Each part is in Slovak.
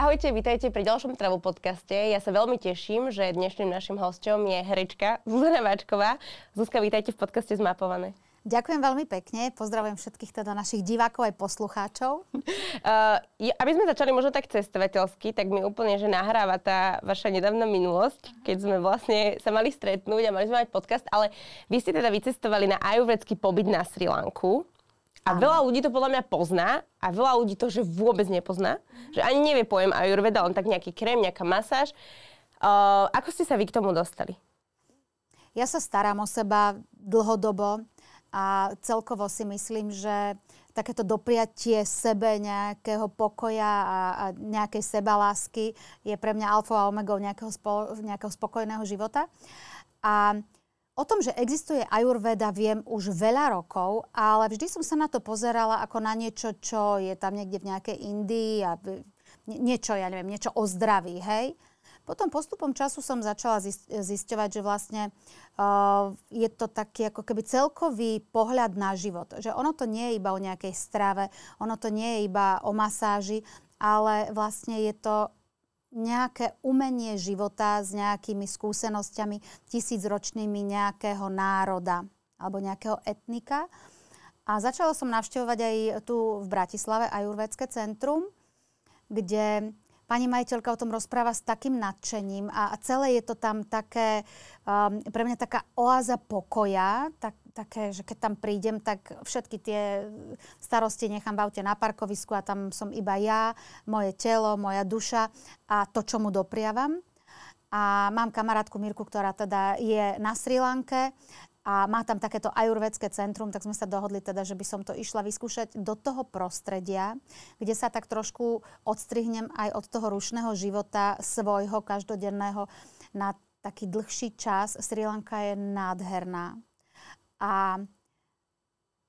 Ahojte, vítajte pri ďalšom Travel podcaste. Ja sa veľmi teším, že dnešným našim hosťom je herečka Zuzana Váčková. Zuzka, vítajte v podcaste Zmapované. Ďakujem veľmi pekne, pozdravujem všetkých teda našich divákov aj poslucháčov. Uh, aby sme začali možno tak cestovateľsky, tak mi úplne, že nahráva tá vaša nedávna minulosť, keď sme vlastne sa mali stretnúť a mali sme mať podcast, ale vy ste teda vycestovali na ajurvedský pobyt na Sri Lanku. A veľa ľudí to podľa mňa pozná a veľa ľudí to, že vôbec nepozná. Že ani nevie pojem Ayurveda, len tak nejaký krém, nejaká masáž. Uh, ako ste sa vy k tomu dostali? Ja sa starám o seba dlhodobo a celkovo si myslím, že takéto dopriatie sebe nejakého pokoja a, a nejakej sebalásky je pre mňa alfa a omega nejakého, spo, nejakého spokojného života. A O tom, že existuje ajurveda, viem už veľa rokov, ale vždy som sa na to pozerala ako na niečo, čo je tam niekde v nejakej Indii a niečo, ja neviem, niečo o zdraví, hej. Potom postupom času som začala zisťovať, že vlastne uh, je to taký ako keby celkový pohľad na život. Že ono to nie je iba o nejakej strave, ono to nie je iba o masáži, ale vlastne je to nejaké umenie života s nejakými skúsenosťami tisícročnými nejakého národa alebo nejakého etnika. A začala som navštevovať aj tu v Bratislave ajurvédske centrum, kde pani majiteľka o tom rozpráva s takým nadšením a, celé je to tam také, um, pre mňa taká oáza pokoja, tak, také, že keď tam prídem, tak všetky tie starosti nechám v aute na parkovisku a tam som iba ja, moje telo, moja duša a to, čo mu dopriavam. A mám kamarátku Mirku, ktorá teda je na Sri Lanke a má tam takéto ajurvedské centrum, tak sme sa dohodli teda, že by som to išla vyskúšať do toho prostredia, kde sa tak trošku odstrihnem aj od toho rušného života svojho každodenného na taký dlhší čas. Sri Lanka je nádherná. A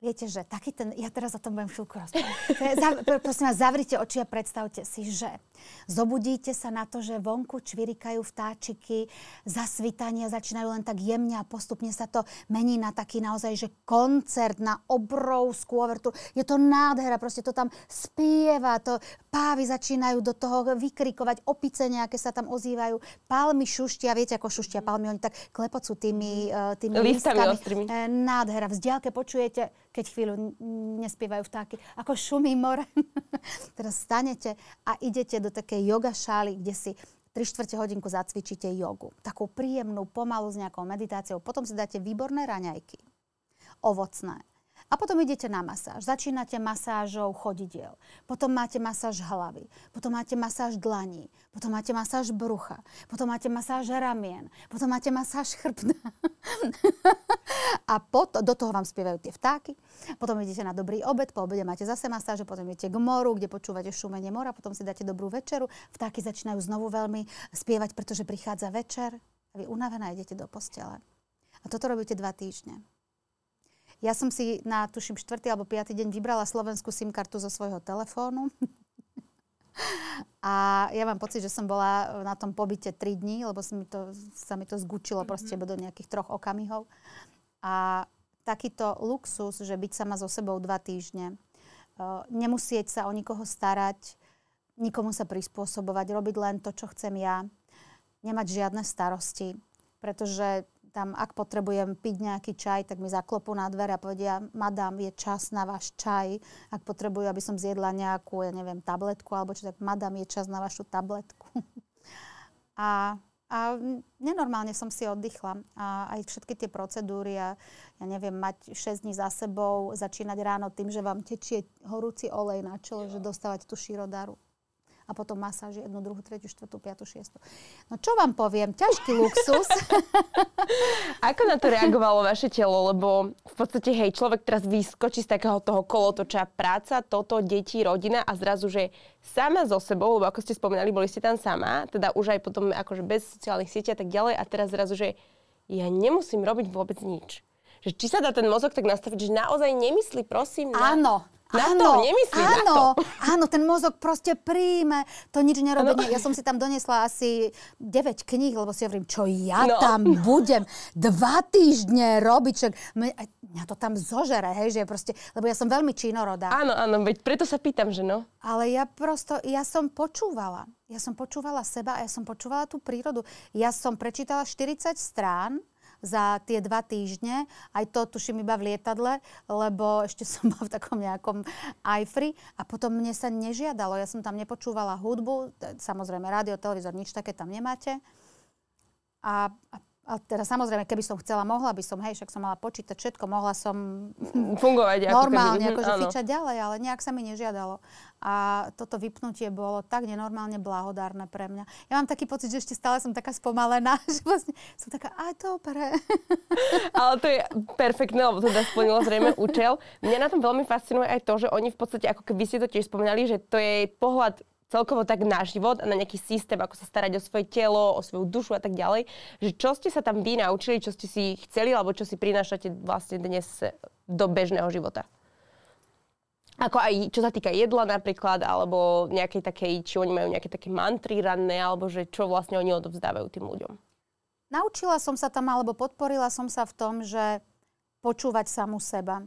Viete, že taký ten, ja teraz o tom budem chvíľku rozprávať. Prosím vás, zavrite oči a predstavte si, že zobudíte sa na to, že vonku čvirikajú vtáčiky, zasvitania začínajú len tak jemne a postupne sa to mení na taký naozaj, že koncert na obrovskú overtu. Je to nádhera, proste to tam spieva, to pávy začínajú do toho vykrikovať, opice nejaké sa tam ozývajú, palmy šuštia, viete ako šuštia palmy, oni tak klepocú tými, uh, tými listami. listami. E, nádhera, vzdialke počujete keď chvíľu nespievajú vtáky, ako šumí more. Teraz stanete a idete do takej yoga šály, kde si 3 čtvrte hodinku zacvičíte jogu. Takú príjemnú, pomalu s nejakou meditáciou. Potom si dáte výborné raňajky. Ovocné. A potom idete na masáž. Začínate masážou chodidiel. Potom máte masáž hlavy. Potom máte masáž dlaní. Potom máte masáž brucha. Potom máte masáž ramien. Potom máte masáž chrbna. a pot, do toho vám spievajú tie vtáky. Potom idete na dobrý obed. Po obede máte zase masáž. Potom idete k moru, kde počúvate šumenie mora. Potom si dáte dobrú večeru. Vtáky začínajú znovu veľmi spievať, pretože prichádza večer. A vy unavená idete do postele. A toto robíte dva týždne. Ja som si na, tuším, štvrtý alebo piatý deň vybrala slovenskú SIM kartu zo svojho telefónu. A ja mám pocit, že som bola na tom pobyte 3 dní, lebo sa mi to, sa mi to zgučilo proste mm-hmm. do nejakých troch okamihov. A takýto luxus, že byť sama so sebou dva týždne, uh, nemusieť sa o nikoho starať, nikomu sa prispôsobovať, robiť len to, čo chcem ja, nemať žiadne starosti, pretože tam, ak potrebujem piť nejaký čaj, tak mi zaklopú na dvere a povedia, madam, je čas na váš čaj. Ak potrebujú, aby som zjedla nejakú, ja neviem, tabletku alebo čo, tak madam, je čas na vašu tabletku. a, a nenormálne som si oddychla. A aj všetky tie procedúry a ja neviem, mať 6 dní za sebou, začínať ráno tým, že vám tečie horúci olej na čelo, že dostávať tú širodaru a potom masáž jednu, druhú, tretiu, štvrtú, piatu, šiestu. No čo vám poviem, ťažký luxus. Ako na to reagovalo vaše telo? Lebo v podstate, hej, človek teraz vyskočí z takého toho kolotoča práca, toto, deti, rodina a zrazu, že sama so sebou, lebo ako ste spomínali, boli ste tam sama, teda už aj potom akože bez sociálnych sietí a tak ďalej a teraz zrazu, že ja nemusím robiť vôbec nič. Že či sa dá ten mozog tak nastaviť, že naozaj nemyslí, prosím, na... Áno, áno, nemyslí áno, na to. Áno, ten mozog proste príjme, to nič nerobí. Ja som si tam donesla asi 9 kníh, lebo si hovorím, čo ja no. tam budem dva týždne robiť. Čak, mňa to tam zožere, hej, že proste, lebo ja som veľmi činorodá. Áno, áno, veď preto sa pýtam, že no. Ale ja prosto, ja som počúvala. Ja som počúvala seba a ja som počúvala tú prírodu. Ja som prečítala 40 strán za tie dva týždne. Aj to tuším iba v lietadle, lebo ešte som bola v takom nejakom ajfri a potom mne sa nežiadalo. Ja som tam nepočúvala hudbu, samozrejme rádio, televízor, nič také tam nemáte. A, a a teda samozrejme, keby som chcela, mohla by som, hej, však som mala počítať všetko, mohla som fungovať ako normálne, keby, akože fičať ďalej, ale nejak sa mi nežiadalo. A toto vypnutie bolo tak nenormálne blahodárne pre mňa. Ja mám taký pocit, že ešte stále som taká spomalená, že vlastne som taká, aj dobre. Ale to je perfektné, lebo teda splnilo zrejme účel. Mňa na tom veľmi fascinuje aj to, že oni v podstate, ako keby ste to tiež spomínali, že to je pohľad celkovo tak na život a na nejaký systém, ako sa starať o svoje telo, o svoju dušu a tak ďalej. Že čo ste sa tam vy naučili, čo ste si chceli, alebo čo si prinášate vlastne dnes do bežného života? Ako aj čo sa týka jedla napríklad, alebo nejakej takej, či oni majú nejaké také mantry ranné, alebo že čo vlastne oni odovzdávajú tým ľuďom. Naučila som sa tam, alebo podporila som sa v tom, že počúvať samu seba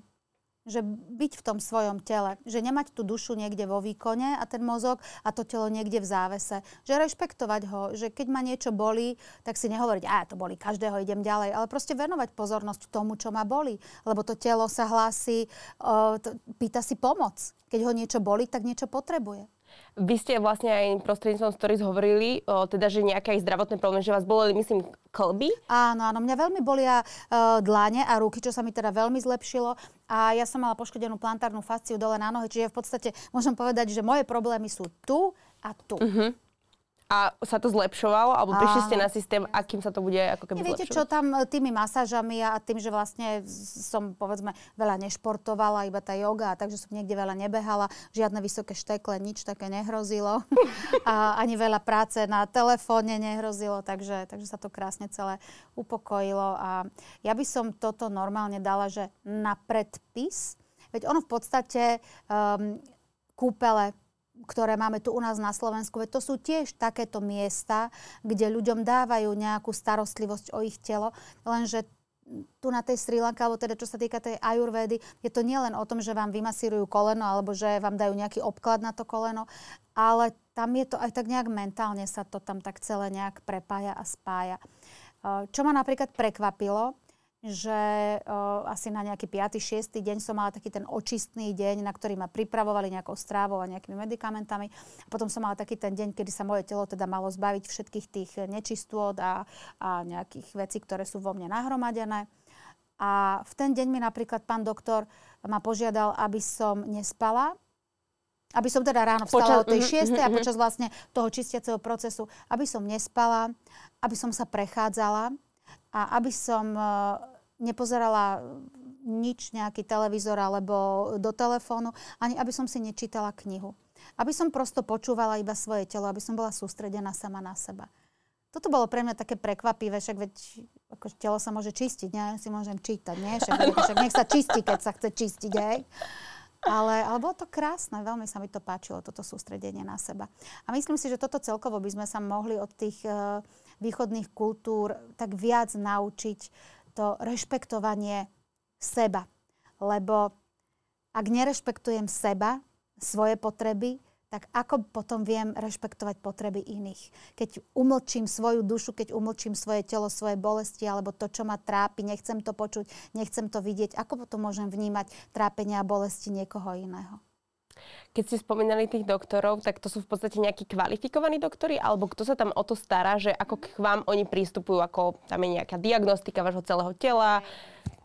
že byť v tom svojom tele, že nemať tú dušu niekde vo výkone a ten mozog a to telo niekde v závese. Že rešpektovať ho, že keď ma niečo bolí, tak si nehovoriť, a to boli každého, idem ďalej, ale proste venovať pozornosť tomu, čo ma bolí. Lebo to telo sa hlási, pýta si pomoc. Keď ho niečo bolí, tak niečo potrebuje. Vy ste vlastne aj prostredníctvom stories hovorili, o, teda, že nejaké aj zdravotné problémy, že vás boleli, myslím, klby? Áno, áno, mňa veľmi bolia uh, dlane a ruky, čo sa mi teda veľmi zlepšilo. A ja som mala poškodenú plantárnu fasciu dole na nohe, čiže v podstate môžem povedať, že moje problémy sú tu a tu. Uh-huh a sa to zlepšovalo? Alebo prišli ste na systém, akým sa to bude ako keby Viete, čo tam e, tými masážami a tým, že vlastne som povedzme veľa nešportovala, iba tá yoga, takže som niekde veľa nebehala, žiadne vysoké štekle, nič také nehrozilo. a ani veľa práce na telefóne nehrozilo, takže, takže sa to krásne celé upokojilo. A ja by som toto normálne dala, že na predpis, veď ono v podstate um, kúpele, ktoré máme tu u nás na Slovensku, to sú tiež takéto miesta, kde ľuďom dávajú nejakú starostlivosť o ich telo, lenže tu na tej Sri Lanka, alebo teda čo sa týka tej ajurvédy, je to nielen o tom, že vám vymasírujú koleno, alebo že vám dajú nejaký obklad na to koleno, ale tam je to aj tak nejak mentálne sa to tam tak celé nejak prepája a spája. Čo ma napríklad prekvapilo, že uh, asi na nejaký 5. 6. deň som mala taký ten očistný deň, na ktorý ma pripravovali nejakou strávou a nejakými medikamentami. A potom som mala taký ten deň, kedy sa moje telo teda malo zbaviť všetkých tých nečistôt a, a nejakých vecí, ktoré sú vo mne nahromadené. A v ten deň mi napríklad pán doktor ma požiadal, aby som nespala, aby som teda ráno vstala počas, o tej 6. Mm-hmm, a mhm. počas vlastne toho čistiaceho procesu, aby som nespala, aby som sa prechádzala a aby som nepozerala nič, nejaký televízor alebo do telefónu, ani aby som si nečítala knihu. Aby som prosto počúvala iba svoje telo, aby som bola sústredená sama na seba. Toto bolo pre mňa také prekvapivé, však veď ako telo sa môže čistiť? Ja si môžem čítať, nie? Však, však nech sa čistí, keď sa chce čistiť, hej? Ale, ale bolo to krásne, veľmi sa mi to páčilo, toto sústredenie na seba. A myslím si, že toto celkovo by sme sa mohli od tých uh, východných kultúr tak viac naučiť to rešpektovanie seba. Lebo ak nerešpektujem seba, svoje potreby, tak ako potom viem rešpektovať potreby iných? Keď umlčím svoju dušu, keď umlčím svoje telo, svoje bolesti alebo to, čo ma trápi, nechcem to počuť, nechcem to vidieť, ako potom môžem vnímať trápenia a bolesti niekoho iného? Keď ste spomínali tých doktorov, tak to sú v podstate nejakí kvalifikovaní doktori, alebo kto sa tam o to stará, že ako k vám oni prístupujú, ako tam je nejaká diagnostika vášho celého tela,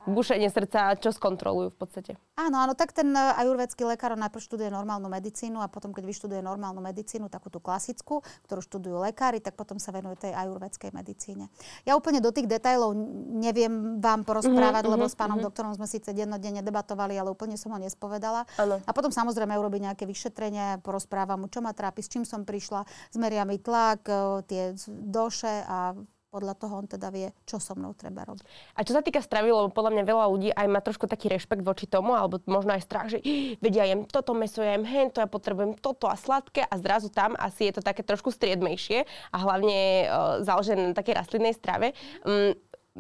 bušenie srdca, čo skontrolujú v podstate. Áno, áno, tak ten e, ajurvedský lekár najprv študuje normálnu medicínu a potom, keď vyštuduje normálnu medicínu, takú tú klasickú, ktorú študujú lekári, tak potom sa venuje tej ajurvedskej medicíne. Ja úplne do tých detajlov neviem vám porozprávať, uh-huh, lebo uh-huh, s pánom uh-huh. doktorom sme síce dennodenne debatovali, ale úplne som ho nespovedala. Ano. A potom samozrejme urobiť nejaké vyšetrenie, porozprávam mu, čo ma trápi, s čím som prišla, zmeria mi tlak, e, tie doše a podľa toho on teda vie, čo so mnou treba robiť. A čo sa týka stravy, lebo podľa mňa veľa ľudí aj má trošku taký rešpekt voči tomu, alebo možno aj strach, že vedia, jem toto meso, ja jem hen, to ja potrebujem toto a sladké a zrazu tam asi je to také trošku striedmejšie a hlavne uh, založené na takej rastlinnej strave. Um,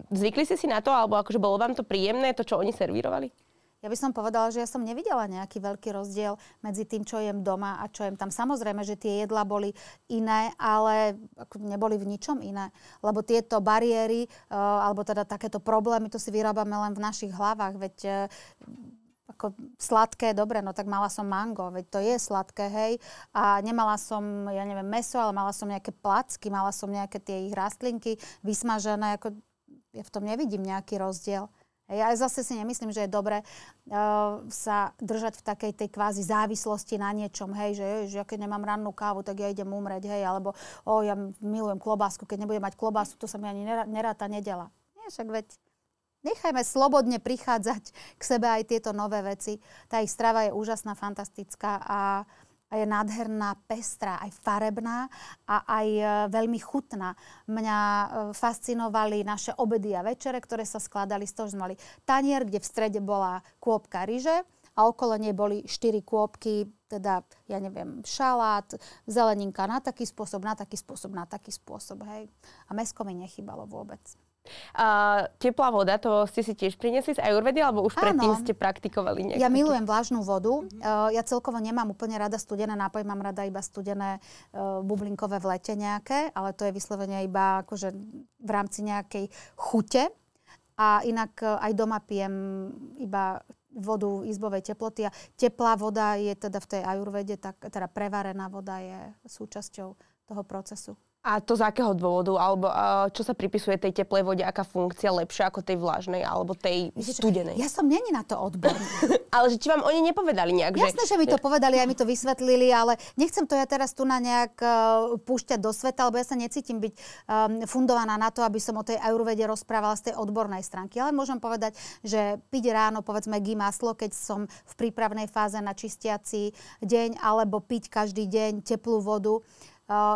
zvykli ste si na to, alebo akože bolo vám to príjemné, to, čo oni servírovali? Ja by som povedala, že ja som nevidela nejaký veľký rozdiel medzi tým, čo jem doma a čo jem tam. Samozrejme, že tie jedla boli iné, ale neboli v ničom iné. Lebo tieto bariéry, uh, alebo teda takéto problémy, to si vyrábame len v našich hlavách. Veď uh, ako sladké, dobre, no tak mala som mango, veď to je sladké, hej. A nemala som, ja neviem, meso, ale mala som nejaké placky, mala som nejaké tie ich rastlinky vysmažené, ako ja v tom nevidím nejaký rozdiel. Ja zase si nemyslím, že je dobre uh, sa držať v takej tej kvázi závislosti na niečom, hej, že, že ja keď nemám rannú kávu, tak ja idem umrieť, hej, alebo o, ja milujem klobásku, keď nebudem mať klobásu, to sa mi ani neráta nedela. Nie, však veď nechajme slobodne prichádzať k sebe aj tieto nové veci. Tá ich strava je úžasná, fantastická a a je nádherná, pestrá, aj farebná a aj e, veľmi chutná. Mňa e, fascinovali naše obedy a večere, ktoré sa skladali z toho, že mali tanier, kde v strede bola kôpka ryže a okolo nej boli štyri kôpky, teda, ja neviem, šalát, zeleninka na taký spôsob, na taký spôsob, na taký spôsob, hej. A mesko mi nechybalo vôbec. A teplá voda, to ste si tiež priniesli z Ayurvedy, alebo už predtým ste praktikovali nejaké? Ja milujem vlažnú vodu. Uh, ja celkovo nemám úplne rada studené nápoje, mám rada iba studené uh, bublinkové v lete nejaké, ale to je vyslovene iba akože v rámci nejakej chute. A inak uh, aj doma pijem iba vodu izbovej teploty a teplá voda je teda v tej ajurvede, tak, teda prevarená voda je súčasťou toho procesu. A to z akého dôvodu? Alebo uh, čo sa pripisuje tej teplej vode? Aká funkcia lepšia ako tej vlažnej alebo tej studenej? Ja som není na to odborný. ale že či vám oni nepovedali nejak? Jasné, že... že mi to povedali, aj mi to vysvetlili, ale nechcem to ja teraz tu na nejak uh, púšťať do sveta, lebo ja sa necítim byť um, fundovaná na to, aby som o tej ajurvede rozprávala z tej odbornej stránky. Ale môžem povedať, že piť ráno, povedzme, gý maslo, keď som v prípravnej fáze na čistiaci deň, alebo piť každý deň teplú vodu,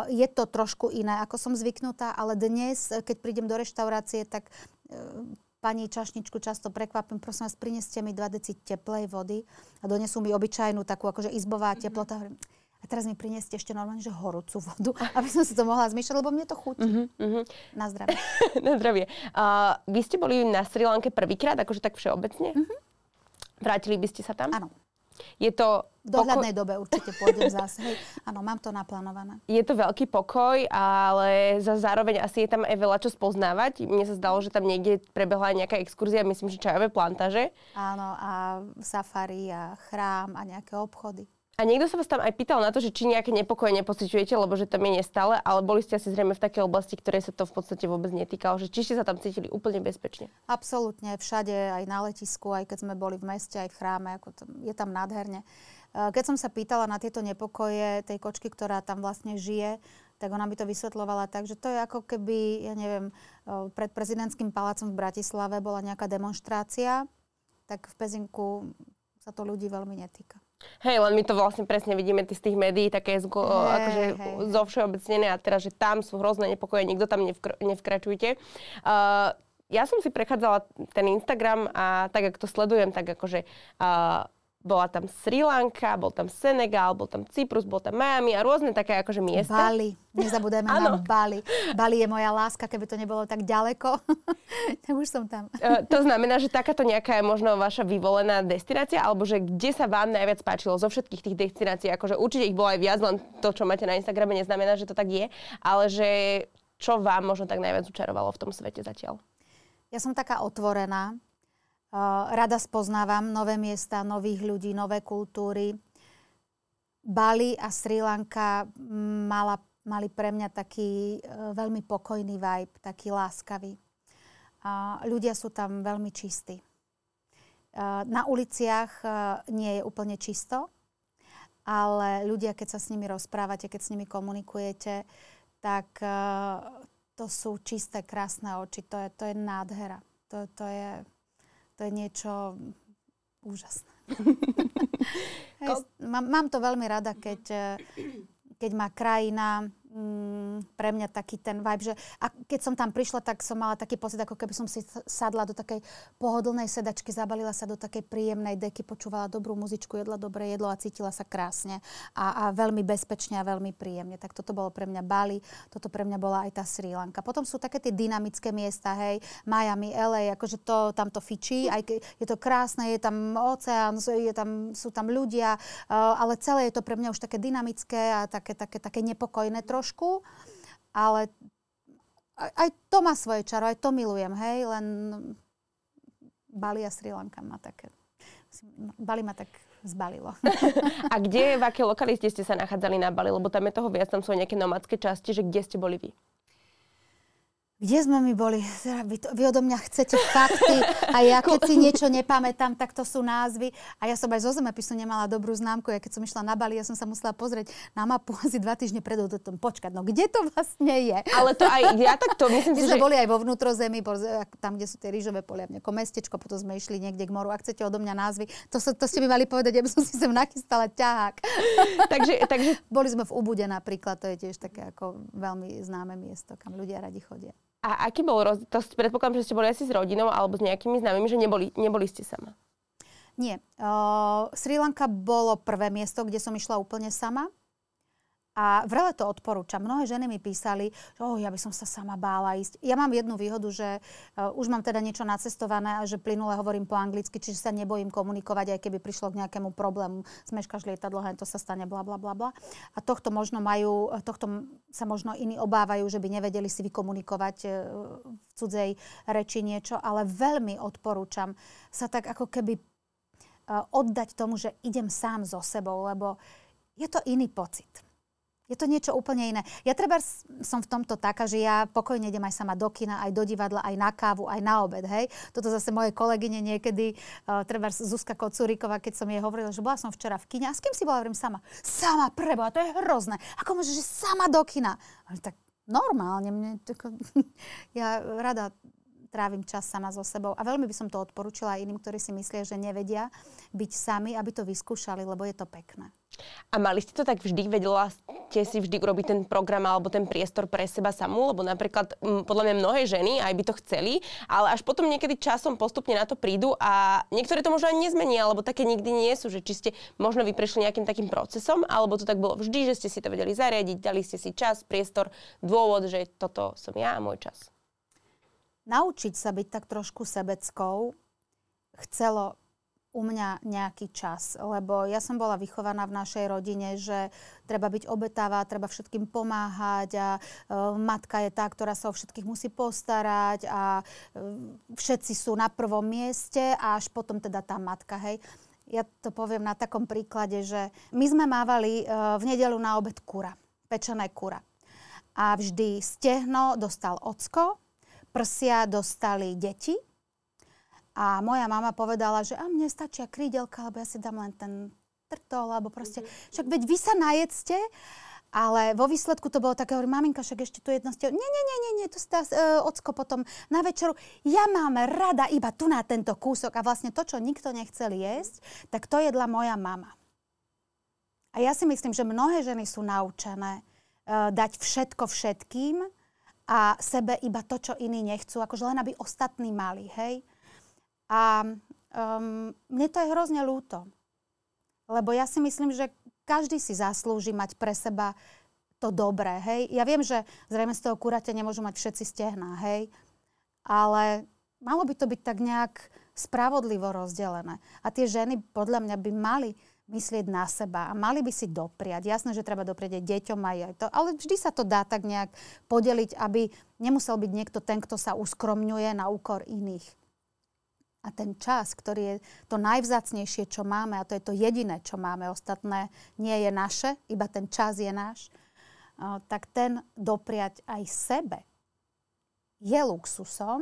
je to trošku iné, ako som zvyknutá, ale dnes, keď prídem do reštaurácie, tak uh, pani čašničku často prekvapím, prosím vás, prineste mi 2 deci teplej vody a donesú mi obyčajnú takú akože izbová mm-hmm. teplota. A teraz mi prineste ešte normálne, že horúcu vodu, aby som si to mohla zmýšľať, lebo mne to chutí. Mm-hmm. Na zdravie. na zdravie. Uh, vy ste boli na Sri Lanke prvýkrát, akože tak všeobecne? Mm-hmm. Vrátili by ste sa tam? Áno. Je to... V dohľadnej poko- dobe určite pôjdem zase. Hej. Áno, mám to naplánované. Je to veľký pokoj, ale za zároveň asi je tam aj veľa čo spoznávať. Mne sa zdalo, že tam niekde prebehla nejaká exkurzia, myslím, že čajové plantáže. Áno, a safari a chrám a nejaké obchody. A niekto sa vás tam aj pýtal na to, že či nejaké nepokoje nepociťujete, lebo že tam je nestále, ale boli ste asi zrejme v takej oblasti, ktorej sa to v podstate vôbec netýkalo, že či ste sa tam cítili úplne bezpečne. Absolútne, všade, aj na letisku, aj keď sme boli v meste, aj v chráme, ako to, je tam nádherne. E, keď som sa pýtala na tieto nepokoje tej kočky, ktorá tam vlastne žije, tak ona by to vysvetlovala tak, že to je ako keby, ja neviem, e, pred prezidentským palácom v Bratislave bola nejaká demonstrácia, tak v Pezinku sa to ľudí veľmi netýka. Hej, len my to vlastne presne vidíme z tých médií, také zgo, hey, akože hey. zo všeobecnené a teraz, že tam sú hrozné nepokoje, nikto tam nevkr- nevkračujte. Uh, ja som si prechádzala ten Instagram a tak, ak to sledujem, tak akože uh, bola tam Sri Lanka, bol tam Senegal, bol tam Cyprus, bol tam Miami a rôzne také akože miesta. Bali, nezabudajme na Bali. Bali je moja láska, keby to nebolo tak ďaleko, tak už som tam. Uh, to znamená, že takáto nejaká je možno vaša vyvolená destinácia, alebo že kde sa vám najviac páčilo zo všetkých tých destinácií, akože určite ich bolo aj viac, len to, čo máte na Instagrame, neznamená, že to tak je, ale že čo vám možno tak najviac učarovalo v tom svete zatiaľ? Ja som taká otvorená Rada spoznávam nové miesta, nových ľudí, nové kultúry. Bali a Sri Lanka mala, mali pre mňa taký e, veľmi pokojný vibe, taký láskavý. Ľudia sú tam veľmi čistí. Na uliciach e, nie je úplne čisto, ale ľudia, keď sa s nimi rozprávate, keď s nimi komunikujete, tak e, to sú čisté, krásne oči. To je, to je nádhera. To, to je to je niečo úžasné. Hej, mám, mám to veľmi rada, keď, keď má krajina mm, pre mňa taký ten vibe, že a keď som tam prišla, tak som mala taký pocit, ako keby som si sadla do takej pohodlnej sedačky, zabalila sa do takej príjemnej deky, počúvala dobrú muzičku, jedla dobré jedlo a cítila sa krásne a, a veľmi bezpečne a veľmi príjemne. Tak toto bolo pre mňa Bali, toto pre mňa bola aj tá Sri Lanka. Potom sú také tie dynamické miesta, hej, Miami, LA, akože to, tam to fičí, aj ke, je to krásne, je tam oceán, je tam, sú tam ľudia, uh, ale celé je to pre mňa už také dynamické a také, také, také nepokojné trošku, ale aj, to má svoje čaro, aj to milujem, hej, len Bali a Sri Lanka má také, Bali ma tak zbalilo. a kde, v aké lokalite ste sa nachádzali na Bali? Lebo tam je toho viac, tam sú nejaké nomadské časti, že kde ste boli vy? Kde sme my boli? Vy, to, vy odo mňa chcete fakty a ja keď si niečo nepamätám, tak to sú názvy. A ja som aj zo zemepisu nemala dobrú známku. Ja keď som išla na Bali, ja som sa musela pozrieť na mapu asi dva týždne pred tom počkať. No kde to vlastne je? Ale to aj ja takto myslím My si, sme že... boli aj vo vnútrozemí, tam, kde sú tie rýžové polia, ako mestečko, potom sme išli niekde k moru. Ak chcete odo mňa názvy, to, to ste mi mali povedať, aby som si sem nachystala ťahák. takže, takže... Boli sme v Ubude napríklad, to je tiež také ako veľmi známe miesto, kam ľudia radi chodia. A aký bol roz... To predpokladám, že ste boli asi s rodinou alebo s nejakými známymi, že neboli, neboli ste sama. Nie. Uh, Sri Lanka bolo prvé miesto, kde som išla úplne sama. A vrele to odporúčam. Mnohé ženy mi písali, že oh, ja by som sa sama bála ísť. Ja mám jednu výhodu, že uh, už mám teda niečo nacestované a že plynule hovorím po anglicky, čiže sa nebojím komunikovať, aj keby prišlo k nejakému problému. Zmeškaš lietadlo, to sa stane, bla, bla, bla, bla. A tohto možno majú, tohto sa možno iní obávajú, že by nevedeli si vykomunikovať uh, v cudzej reči niečo, ale veľmi odporúčam sa tak ako keby uh, oddať tomu, že idem sám so sebou, lebo je to iný pocit. Je to niečo úplne iné. Ja treba som v tomto taká, že ja pokojne idem aj sama do kina, aj do divadla, aj na kávu, aj na obed, hej. Toto zase moje kolegyne niekedy, uh, treba Zuzka Kocuríková, keď som jej hovorila, že bola som včera v kine. A s kým si bola? Hovorím sama. Sama, preboha, to je hrozné. Ako môže, že sama do kina? Ale tak normálne, mne, tako, ja rada trávim čas sama so sebou. A veľmi by som to odporúčila aj iným, ktorí si myslia, že nevedia byť sami, aby to vyskúšali, lebo je to pekné. A mali ste to tak vždy? Vedela ste si vždy urobiť ten program alebo ten priestor pre seba samú? Lebo napríklad m, podľa mňa mnohé ženy aj by to chceli, ale až potom niekedy časom postupne na to prídu a niektoré to možno ani nezmenia, alebo také nikdy nie sú, že či ste možno vy prešli nejakým takým procesom, alebo to tak bolo vždy, že ste si to vedeli zariadiť, dali ste si čas, priestor, dôvod, že toto som ja a môj čas naučiť sa byť tak trošku sebeckou chcelo u mňa nejaký čas, lebo ja som bola vychovaná v našej rodine, že treba byť obetavá, treba všetkým pomáhať a e, matka je tá, ktorá sa o všetkých musí postarať a e, všetci sú na prvom mieste a až potom teda tá matka, hej. Ja to poviem na takom príklade, že my sme mávali e, v nedelu na obed kura, pečené kura. A vždy stehno dostal ocko, prsia dostali deti. A moja mama povedala, že a mne stačia krídelka, lebo ja si dám len ten trtol, alebo proste, mm-hmm. však veď vy sa najedzte, ale vo výsledku to bolo také, hovorím, maminka, však ešte tu jedno ste... Nie, nie, nie, nie, nie, to si dá uh, ocko potom na večeru. Ja mám rada iba tu na tento kúsok a vlastne to, čo nikto nechcel jesť, tak to jedla moja mama. A ja si myslím, že mnohé ženy sú naučené uh, dať všetko všetkým, a sebe iba to, čo iní nechcú, akože len aby ostatní mali, hej. A um, mne to je hrozne ľúto. Lebo ja si myslím, že každý si zaslúži mať pre seba to dobré, hej. Ja viem, že zrejme z toho kurate nemôžu mať všetci stehná, hej. Ale malo by to byť tak nejak spravodlivo rozdelené. A tie ženy podľa mňa by mali myslieť na seba a mali by si dopriať. Jasné, že treba dopriať aj deťom aj, aj to, ale vždy sa to dá tak nejak podeliť, aby nemusel byť niekto ten, kto sa uskromňuje na úkor iných. A ten čas, ktorý je to najvzácnejšie, čo máme, a to je to jediné, čo máme, ostatné nie je naše, iba ten čas je náš, tak ten dopriať aj sebe je luxusom,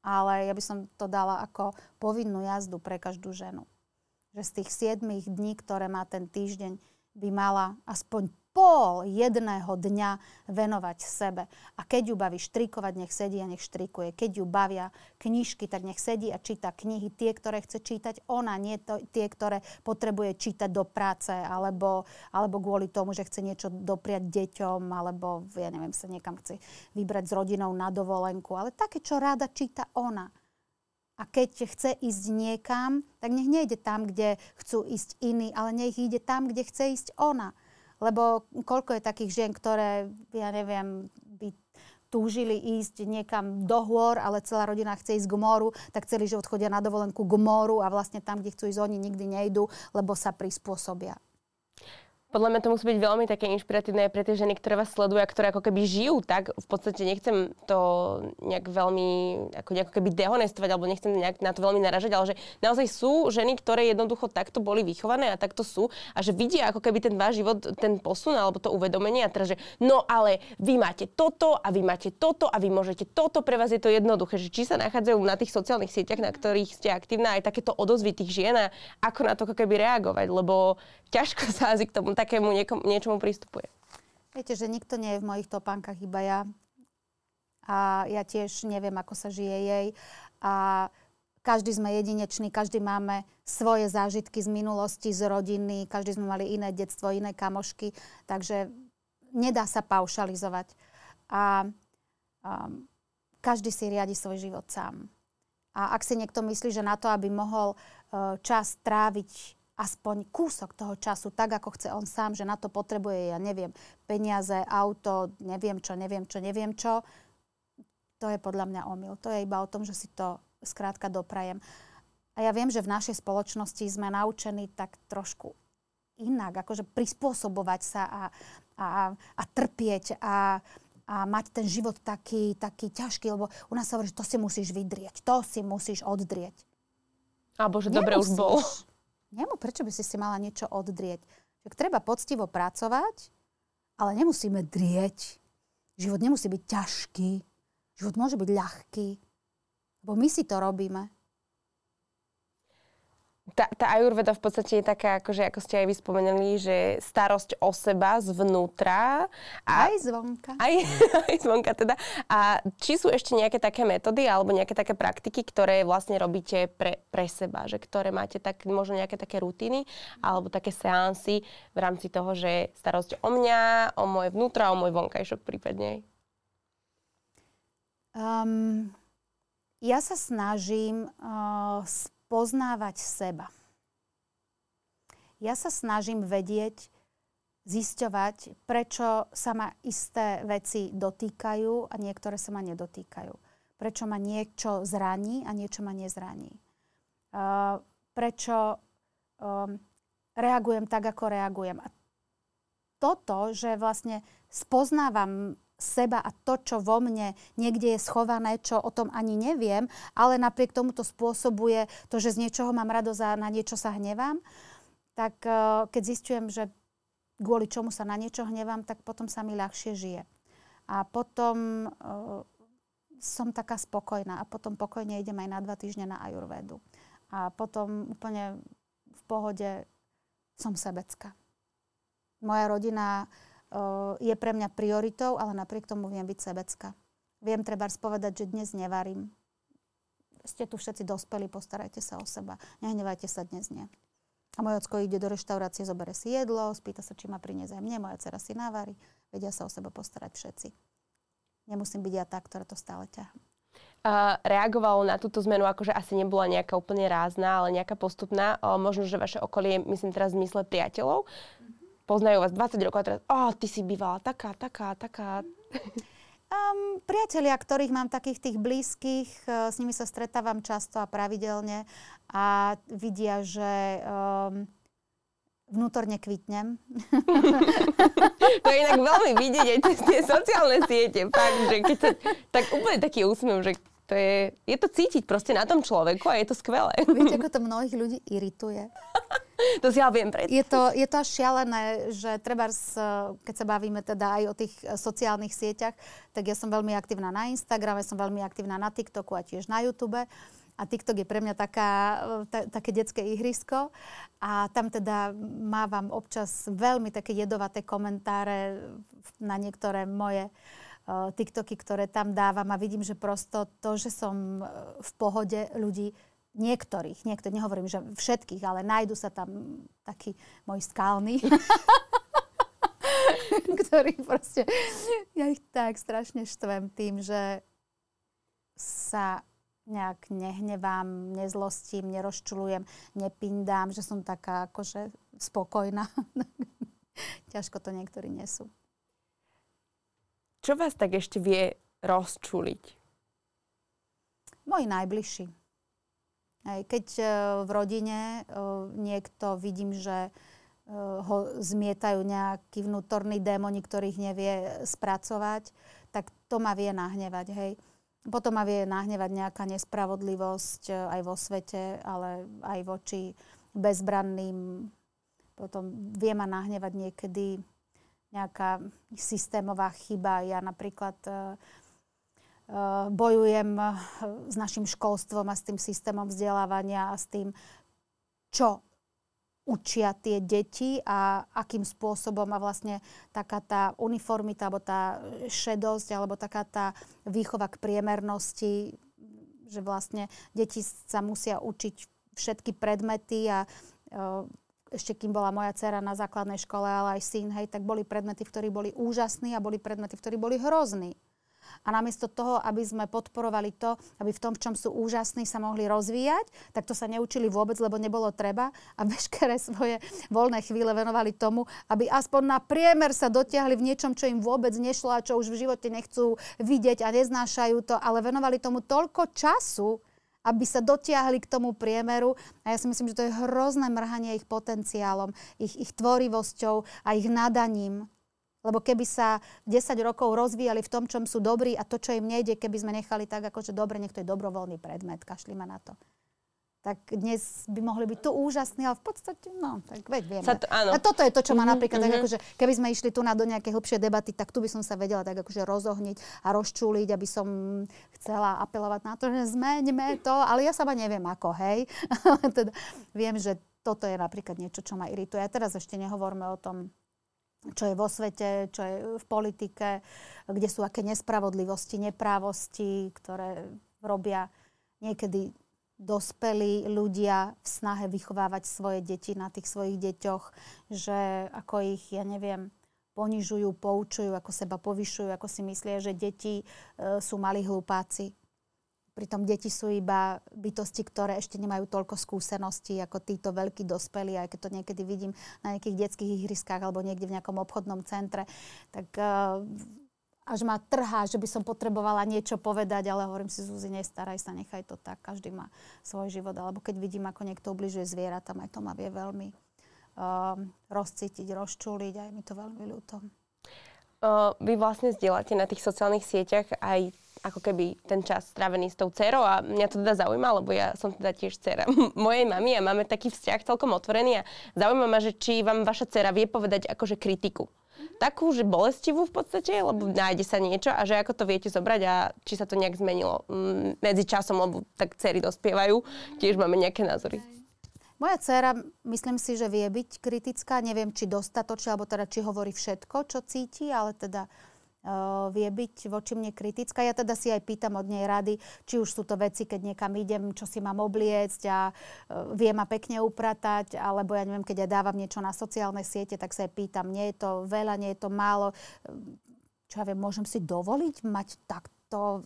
ale ja by som to dala ako povinnú jazdu pre každú ženu že z tých 7 dní, ktoré má ten týždeň, by mala aspoň pol jedného dňa venovať sebe. A keď ju baví štrikovať, nech sedí a nech štrikuje. Keď ju bavia knižky, tak nech sedí a číta knihy, tie, ktoré chce čítať ona, nie to, tie, ktoré potrebuje čítať do práce, alebo, alebo kvôli tomu, že chce niečo dopriať deťom, alebo ja neviem, sa niekam chce vybrať s rodinou na dovolenku. Ale také, čo ráda číta ona. A keď chce ísť niekam, tak nech nejde tam, kde chcú ísť iní, ale nech ide tam, kde chce ísť ona. Lebo koľko je takých žien, ktoré, ja neviem, by túžili ísť niekam do hôr, ale celá rodina chce ísť k moru, tak celý život chodia na dovolenku k moru a vlastne tam, kde chcú ísť, oni nikdy nejdú, lebo sa prispôsobia podľa mňa to musí byť veľmi také inšpiratívne aj pre tie ženy, ktoré vás sledujú a ktoré ako keby žijú tak. V podstate nechcem to nejak veľmi ako nejako keby dehonestovať alebo nechcem nejak na to veľmi naražať, ale že naozaj sú ženy, ktoré jednoducho takto boli vychované a takto sú a že vidia ako keby ten váš život, ten posun alebo to uvedomenie a teraz, že no ale vy máte toto a vy máte toto a vy môžete toto, pre vás je to jednoduché, že či sa nachádzajú na tých sociálnych sieťach, na ktorých ste aktívna, aj takéto odozvy tých žien a ako na to ako keby reagovať, lebo ťažko sa asi k tomu takému niekom, niečomu pristupuje. Viete, že nikto nie je v mojich topánkach, iba ja. A ja tiež neviem, ako sa žije jej. A každý sme jedinečný, každý máme svoje zážitky z minulosti, z rodiny, každý sme mali iné detstvo, iné kamošky, takže nedá sa paušalizovať. A um, každý si riadi svoj život sám. A ak si niekto myslí, že na to, aby mohol uh, čas tráviť aspoň kúsok toho času, tak ako chce on sám, že na to potrebuje, ja neviem, peniaze, auto, neviem čo, neviem čo, neviem čo, to je podľa mňa omyl. To je iba o tom, že si to skrátka doprajem. A ja viem, že v našej spoločnosti sme naučení tak trošku inak, akože prispôsobovať sa a, a, a trpieť a, a mať ten život taký, taký ťažký, lebo u nás sa hovorí, že to si musíš vydrieť, to si musíš oddrieť. A bože, dobre už bol. Nemu, prečo by si si mala niečo oddrieť? Že treba poctivo pracovať, ale nemusíme drieť. Život nemusí byť ťažký. Život môže byť ľahký. Lebo my si to robíme tá, tá ajurveda v podstate je taká, akože, ako ste aj vy spomenuli, že starosť o seba zvnútra. A, aj zvonka. Aj, aj zvonka teda. A či sú ešte nejaké také metódy alebo nejaké také praktiky, ktoré vlastne robíte pre, pre seba? Že ktoré máte tak, možno nejaké také rutiny alebo také seansy v rámci toho, že starosť o mňa, o moje vnútro a o môj vonkajšok prípadne? Um, ja sa snažím uh, poznávať seba. Ja sa snažím vedieť, zisťovať, prečo sa ma isté veci dotýkajú a niektoré sa ma nedotýkajú. Prečo ma niečo zraní a niečo ma nezraní. Uh, prečo um, reagujem tak, ako reagujem. A toto, že vlastne spoznávam seba a to, čo vo mne niekde je schované, čo o tom ani neviem, ale napriek tomu to spôsobuje to, že z niečoho mám radosť a na niečo sa hnevám, tak uh, keď zistujem, že kvôli čomu sa na niečo hnevám, tak potom sa mi ľahšie žije. A potom uh, som taká spokojná a potom pokojne idem aj na dva týždne na ajurvedu. A potom úplne v pohode som sebecká. Moja rodina je pre mňa prioritou, ale napriek tomu viem byť sebecká. Viem treba spovedať, že dnes nevarím. Ste tu všetci dospelí, postarajte sa o seba. Nehnevajte sa dnes nie. A môj ocko ide do reštaurácie, zobere si jedlo, spýta sa, či ma priniesť aj mne, moja dcera si navarí. Vedia sa o seba postarať všetci. Nemusím byť ja tá, ktorá to stále ťahá. Uh, reagovalo na túto zmenu, akože asi nebola nejaká úplne rázna, ale nejaká postupná. Uh, možno, že vaše okolie, myslím teraz v zmysle priateľov, poznajú vás 20 rokov a teraz, oh, ty si bývala taká, taká, taká. Um, priatelia, ktorých mám takých tých blízkych, uh, s nimi sa stretávam často a pravidelne a vidia, že um, vnútorne kvitnem. to je inak veľmi vidieť aj tie sociálne siete. Fakt, že keď sa, tak úplne taký úsmev, že to je, je to cítiť proste na tom človeku a je to skvelé. Viete, ako to mnohých ľudí irituje? to si ja viem predstaviť. Je to, je to až šialené, že treba, keď sa bavíme teda aj o tých e, sociálnych sieťach, tak ja som veľmi aktívna na Instagrame, som veľmi aktívna na TikToku a tiež na YouTube. a TikTok je pre mňa taká, ta, také detské ihrisko a tam teda mávam občas veľmi také jedovaté komentáre na niektoré moje uh, TikToky, ktoré tam dávam a vidím, že prosto to, že som v pohode ľudí niektorých, niektorých, nehovorím, že všetkých, ale nájdu sa tam takí moji skalní, ktorí proste, ja ich tak strašne štvem tým, že sa nejak nehnevám, nezlostím, nerozčulujem, nepindám, že som taká akože spokojná. Ťažko to niektorí nesú. Čo vás tak ešte vie rozčuliť? Moji najbližší. Keď uh, v rodine uh, niekto vidím, že uh, ho zmietajú nejakí vnútorní démoni, ktorých nevie spracovať, tak to ma vie nahnevať. Hej. Potom ma vie nahnevať nejaká nespravodlivosť e, aj vo svete, ale aj voči bezbranným. Potom vie ma nahnevať niekedy nejaká systémová chyba. Ja napríklad uh, bojujem s našim školstvom a s tým systémom vzdelávania a s tým, čo učia tie deti a akým spôsobom a vlastne taká tá uniformita alebo tá šedosť alebo taká tá výchova k priemernosti, že vlastne deti sa musia učiť všetky predmety a ešte kým bola moja dcera na základnej škole, ale aj syn, hej, tak boli predmety, v ktorých boli úžasní a boli predmety, v ktorých boli hrozní. A namiesto toho, aby sme podporovali to, aby v tom, v čom sú úžasní, sa mohli rozvíjať, tak to sa neučili vôbec, lebo nebolo treba a veškeré svoje voľné chvíle venovali tomu, aby aspoň na priemer sa dotiahli v niečom, čo im vôbec nešlo a čo už v živote nechcú vidieť a neznášajú to, ale venovali tomu toľko času, aby sa dotiahli k tomu priemeru. A ja si myslím, že to je hrozné mrhanie ich potenciálom, ich, ich tvorivosťou a ich nadaním. Lebo keby sa 10 rokov rozvíjali v tom, čom sú dobrí a to, čo im nejde, keby sme nechali tak, ako že dobre, nech to je dobrovoľný predmet, kašlíme na to. Tak dnes by mohli byť tu úžasní, ale v podstate, no, tak veď vieme. Sa to, áno. A toto je to, čo má mm-hmm, napríklad, mm-hmm. tak akože, keby sme išli tu na do nejaké hlbšie debaty, tak tu by som sa vedela tak akože rozohniť a rozčúliť, aby som chcela apelovať na to, že zmeňme to, ale ja sama neviem ako, hej. teda, viem, že toto je napríklad niečo, čo ma irituje. A teraz ešte nehovorme o tom, čo je vo svete, čo je v politike, kde sú aké nespravodlivosti, neprávosti, ktoré robia niekedy dospelí ľudia v snahe vychovávať svoje deti na tých svojich deťoch, že ako ich, ja neviem, ponižujú, poučujú, ako seba povyšujú, ako si myslia, že deti e, sú malí hlupáci. Pritom deti sú iba bytosti, ktoré ešte nemajú toľko skúseností ako títo veľkí dospelí, aj keď to niekedy vidím na nejakých detských ihriskách alebo niekde v nejakom obchodnom centre, tak uh, až ma trhá, že by som potrebovala niečo povedať, ale hovorím si, Zuzi, nestaraj sa, nechaj to tak, každý má svoj život. Alebo keď vidím, ako niekto ubližuje zvieratám, aj to ma vie veľmi uh, rozcítiť, rozčuliť, aj mi to veľmi ľúto. Uh, vy vlastne zdieľate na tých sociálnych sieťach aj ako keby ten čas strávený s tou dcerou a mňa to teda zaujíma, lebo ja som teda tiež dcera mojej mamy a máme taký vzťah celkom otvorený a zaujíma ma, že či vám vaša dcera vie povedať akože kritiku. Takú, že bolestivú v podstate, lebo nájde sa niečo a že ako to viete zobrať a či sa to nejak zmenilo mm, medzi časom, lebo tak dcery dospievajú, tiež máme nejaké názory. Moja dcera, myslím si, že vie byť kritická. Neviem, či dostatočne, alebo teda či hovorí všetko, čo cíti, ale teda vie byť voči mne kritická. Ja teda si aj pýtam od nej rady, či už sú to veci, keď niekam idem, čo si mám obliecť a uh, vie ma pekne upratať, alebo ja neviem, keď ja dávam niečo na sociálne siete, tak sa aj pýtam, nie je to veľa, nie je to málo. Čo ja viem, môžem si dovoliť mať takto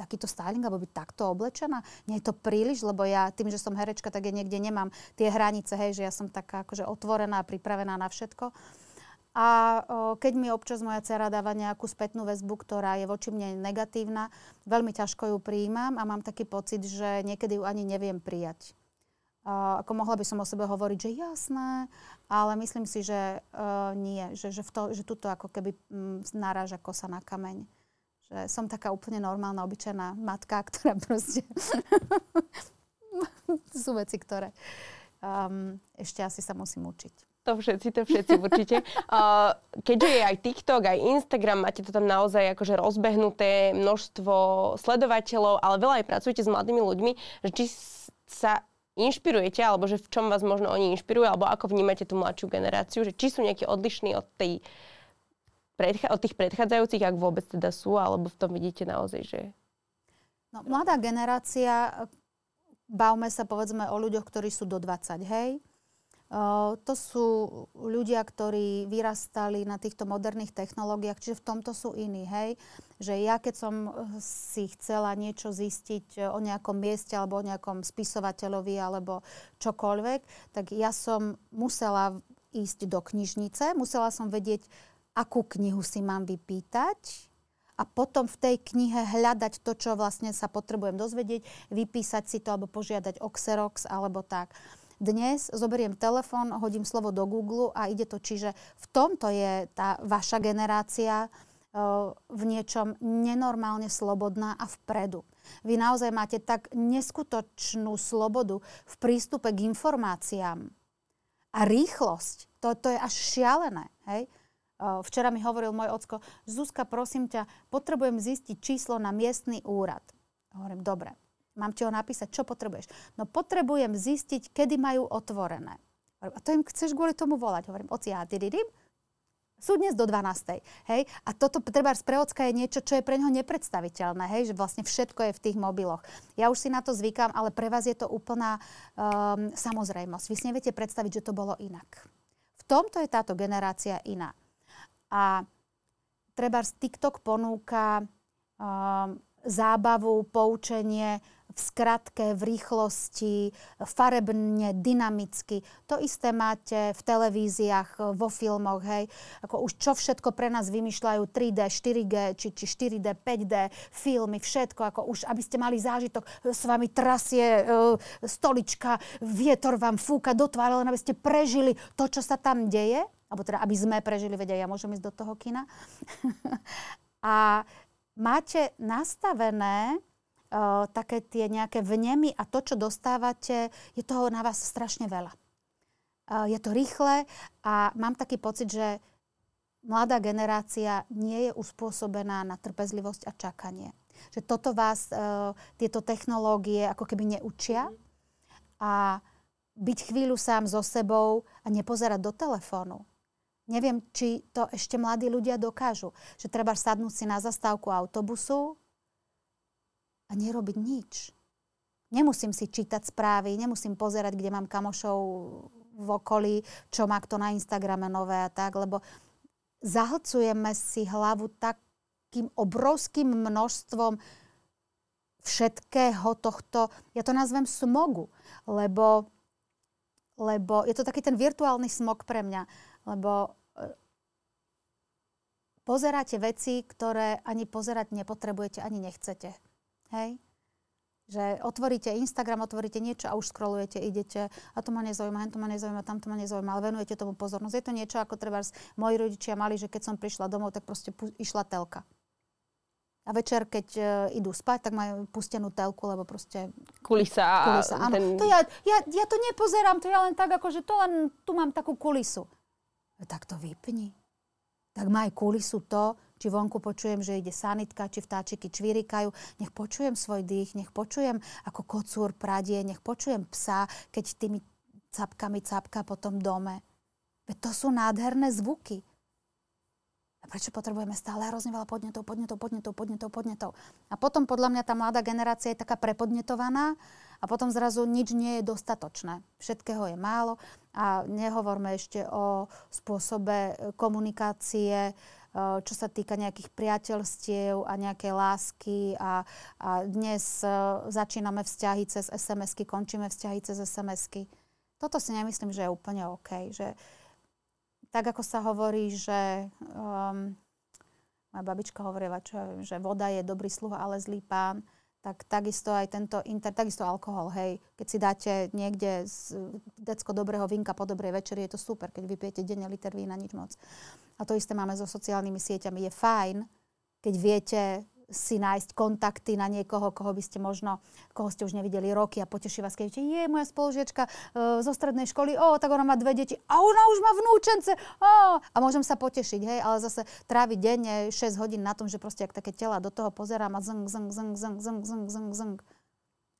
takýto styling, alebo byť takto oblečená. Nie je to príliš, lebo ja tým, že som herečka, tak ja niekde nemám tie hranice, hej, že ja som taká akože otvorená a pripravená na všetko. A keď mi občas moja dcera dáva nejakú spätnú väzbu, ktorá je voči mne negatívna, veľmi ťažko ju prijímam a mám taký pocit, že niekedy ju ani neviem prijať. O, ako mohla by som o sebe hovoriť, že jasné, ale myslím si, že o, nie, že, že, v to, že tuto ako keby mm, naráža kosa na kameň. Že som taká úplne normálna, obyčajná matka, ktorá proste... sú veci, ktoré um, ešte asi sa musím učiť. To všetci, to všetci určite. Uh, keďže je aj TikTok, aj Instagram, máte to tam naozaj akože rozbehnuté množstvo sledovateľov, ale veľa aj pracujete s mladými ľuďmi, že či sa inšpirujete, alebo že v čom vás možno oni inšpirujú, alebo ako vnímate tú mladšiu generáciu, že či sú nejakí odlišní od, tej, od tých predchádzajúcich, ak vôbec teda sú, alebo v tom vidíte naozaj, že... No, mladá generácia, bavme sa povedzme o ľuďoch, ktorí sú do 20, hej? To sú ľudia, ktorí vyrastali na týchto moderných technológiách, čiže v tomto sú iní, hej. Že ja keď som eh, si chcela niečo zistiť eh, o nejakom mieste alebo o nejakom spisovateľovi alebo čokoľvek, tak ja som musela ísť do knižnice, musela som vedieť, akú knihu si mám vypýtať, a potom v tej knihe hľadať to, čo vlastne sa potrebujem dozvedieť, vypísať si to alebo požiadať o Xerox alebo tak. Dnes zoberiem telefón, hodím slovo do Google a ide to. Čiže v tomto je tá vaša generácia eh, v niečom nenormálne slobodná a vpredu. Vy naozaj máte tak neskutočnú slobodu v prístupe k informáciám. A rýchlosť, to, to je až šialené. Hej? Eh, včera mi hovoril môj ocko, Zuzka, prosím ťa, potrebujem zistiť číslo na miestny úrad. Hovorím, dobre. Mám ti ho napísať, čo potrebuješ. No potrebujem zistiť, kedy majú otvorené. A to im chceš kvôli tomu volať. Hovorím, oci, ja dididim, sú dnes do 12. Hej? A toto treba z preocka je niečo, čo je pre neho nepredstaviteľné, hej? že vlastne všetko je v tých mobiloch. Ja už si na to zvykám, ale pre vás je to úplná um, samozrejmosť. Vy si neviete predstaviť, že to bolo inak. V tomto je táto generácia iná. A treba z TikTok ponúka um, zábavu, poučenie, v skratke, v rýchlosti, farebne, dynamicky. To isté máte v televíziách, vo filmoch, hej. Ako už čo všetko pre nás vymýšľajú 3D, 4G, či, či 4D, 5D, filmy, všetko, ako už, aby ste mali zážitok, s vami trasie e, stolička, vietor vám fúka do tváre, len aby ste prežili to, čo sa tam deje, alebo teda, aby sme prežili, vedia, ja môžem ísť do toho kina. a máte nastavené uh, také tie nejaké vnemy a to, čo dostávate, je toho na vás strašne veľa. Uh, je to rýchle a mám taký pocit, že mladá generácia nie je uspôsobená na trpezlivosť a čakanie. Že toto vás, uh, tieto technológie ako keby neučia a byť chvíľu sám so sebou a nepozerať do telefónu. Neviem, či to ešte mladí ľudia dokážu. Že treba sadnúť si na zastávku autobusu a nerobiť nič. Nemusím si čítať správy, nemusím pozerať, kde mám kamošov v okolí, čo má kto na Instagrame nové a tak, lebo zahlcujeme si hlavu takým obrovským množstvom všetkého tohto, ja to nazvem smogu, lebo, lebo je to taký ten virtuálny smog pre mňa, lebo e, pozeráte veci, ktoré ani pozerať nepotrebujete, ani nechcete. Hej? Že otvoríte Instagram, otvoríte niečo a už scrollujete, idete a to ma nezaujíma, to ma nezaujíma, tam to ma nezaujíma, ale venujete tomu pozornosť. Je to niečo, ako treba moji rodičia mali, že keď som prišla domov, tak proste pu- išla telka. A večer, keď uh, idú spať, tak majú pustenú telku, lebo proste... Kulisa. kulisa áno. Ten... To ja, ja, ja to nepozerám, to ja len tak, ako že to len, tu mám takú kulisu. Tak to vypni. Tak maj kulisu to, či vonku počujem, že ide sanitka, či vtáčiky čvirikajú. Nech počujem svoj dých, nech počujem, ako kocúr pradie, nech počujem psa, keď tými capkami capka po tom dome. Veď to sú nádherné zvuky. A prečo potrebujeme stále hrozne veľa podnetov, podnetov, podnetov, podnetov, podnetov. A potom podľa mňa tá mladá generácia je taká prepodnetovaná a potom zrazu nič nie je dostatočné. Všetkého je málo a nehovorme ešte o spôsobe komunikácie, čo sa týka nejakých priateľstiev a nejakej lásky a, a dnes eh, začíname vzťahy cez SMS-ky, končíme vzťahy cez SMS-ky. Toto si nemyslím, že je úplne OK. Že, tak ako sa hovorí, že um, moja babička hovorila, čo ja viem, že voda je dobrý sluha, ale zlý pán tak takisto aj tento inter, takisto alkohol, hej. Keď si dáte niekde z decko dobrého vinka po dobrej večeri, je to super. Keď vypijete denne liter vína, nič moc. A to isté máme so sociálnymi sieťami. Je fajn, keď viete si nájsť kontakty na niekoho, koho by ste možno, koho ste už nevideli roky a poteší vás, keď je moja spolužiečka uh, zo strednej školy, o, tak ona má dve deti a ona už má vnúčence, o, a môžem sa potešiť, hej, ale zase tráviť denne 6 hodín na tom, že proste ak také tela do toho pozerám a zng, zng, zng, zng, zng, zng, zng, zng.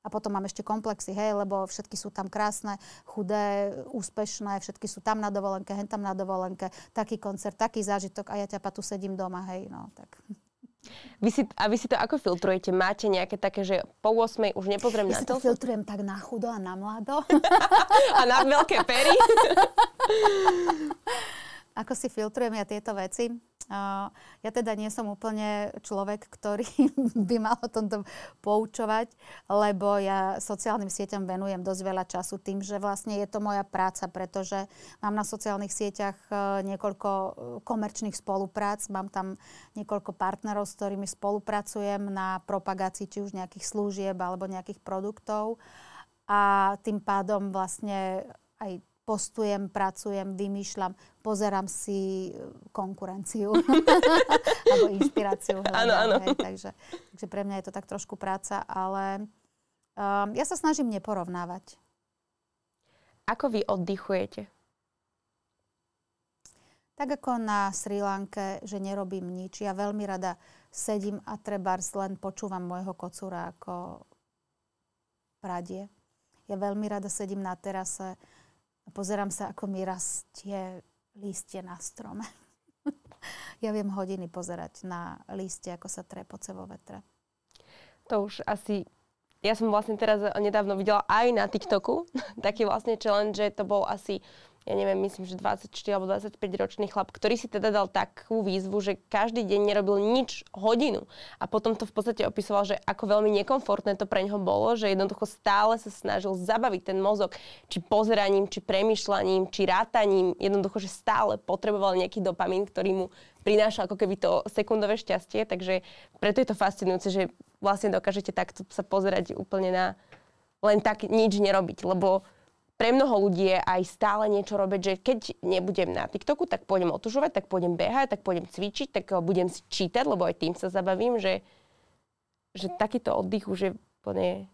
A potom mám ešte komplexy, hej, lebo všetky sú tam krásne, chudé, úspešné, všetky sú tam na dovolenke, hen tam na dovolenke, taký koncert, taký zážitok a ja ťa tu sedím doma, hej, no tak. Vy si, a vy si to ako filtrujete? Máte nejaké také, že po 8 už nepozriem ja na to? Ja si to filtrujem tak na chudo a na mlado. a na veľké pery? ako si filtrujem ja tieto veci? Ja teda nie som úplne človek, ktorý by mal o tomto poučovať, lebo ja sociálnym sieťam venujem dosť veľa času tým, že vlastne je to moja práca, pretože mám na sociálnych sieťach e, niekoľko e, komerčných spoluprác, mám tam niekoľko partnerov, s ktorými spolupracujem na propagácii či už nejakých služieb alebo nejakých produktov. A tým pádom vlastne aj postujem, pracujem, vymýšľam, pozerám si e, konkurenciu alebo inšpiráciu. Áno, áno. Takže, takže pre mňa je to tak trošku práca, ale um, ja sa snažím neporovnávať. Ako vy oddychujete? Tak ako na Sri Lanke, že nerobím nič. Ja veľmi rada sedím a trebárs len počúvam môjho kocúra ako pradie. Ja veľmi rada sedím na terase a pozerám sa, ako mi rastie lístie na strome. ja viem hodiny pozerať na lístie, ako sa trepoce vo vetre. To už asi... Ja som vlastne teraz nedávno videla aj na TikToku taký vlastne challenge, že to bol asi ja neviem, myslím, že 24 alebo 25 ročný chlap, ktorý si teda dal takú výzvu, že každý deň nerobil nič hodinu. A potom to v podstate opisoval, že ako veľmi nekomfortné to pre neho bolo, že jednoducho stále sa snažil zabaviť ten mozog, či pozeraním, či premyšľaním, či rátaním. Jednoducho, že stále potreboval nejaký dopamín, ktorý mu prináša ako keby to sekundové šťastie. Takže preto je to fascinujúce, že vlastne dokážete takto sa pozerať úplne na len tak nič nerobiť, lebo pre mnoho ľudí je aj stále niečo robiť, že keď nebudem na TikToku, tak pôjdem otužovať, tak pôjdem behať, tak pôjdem cvičiť, tak budem si čítať, lebo aj tým sa zabavím, že, že takýto oddych už je úplne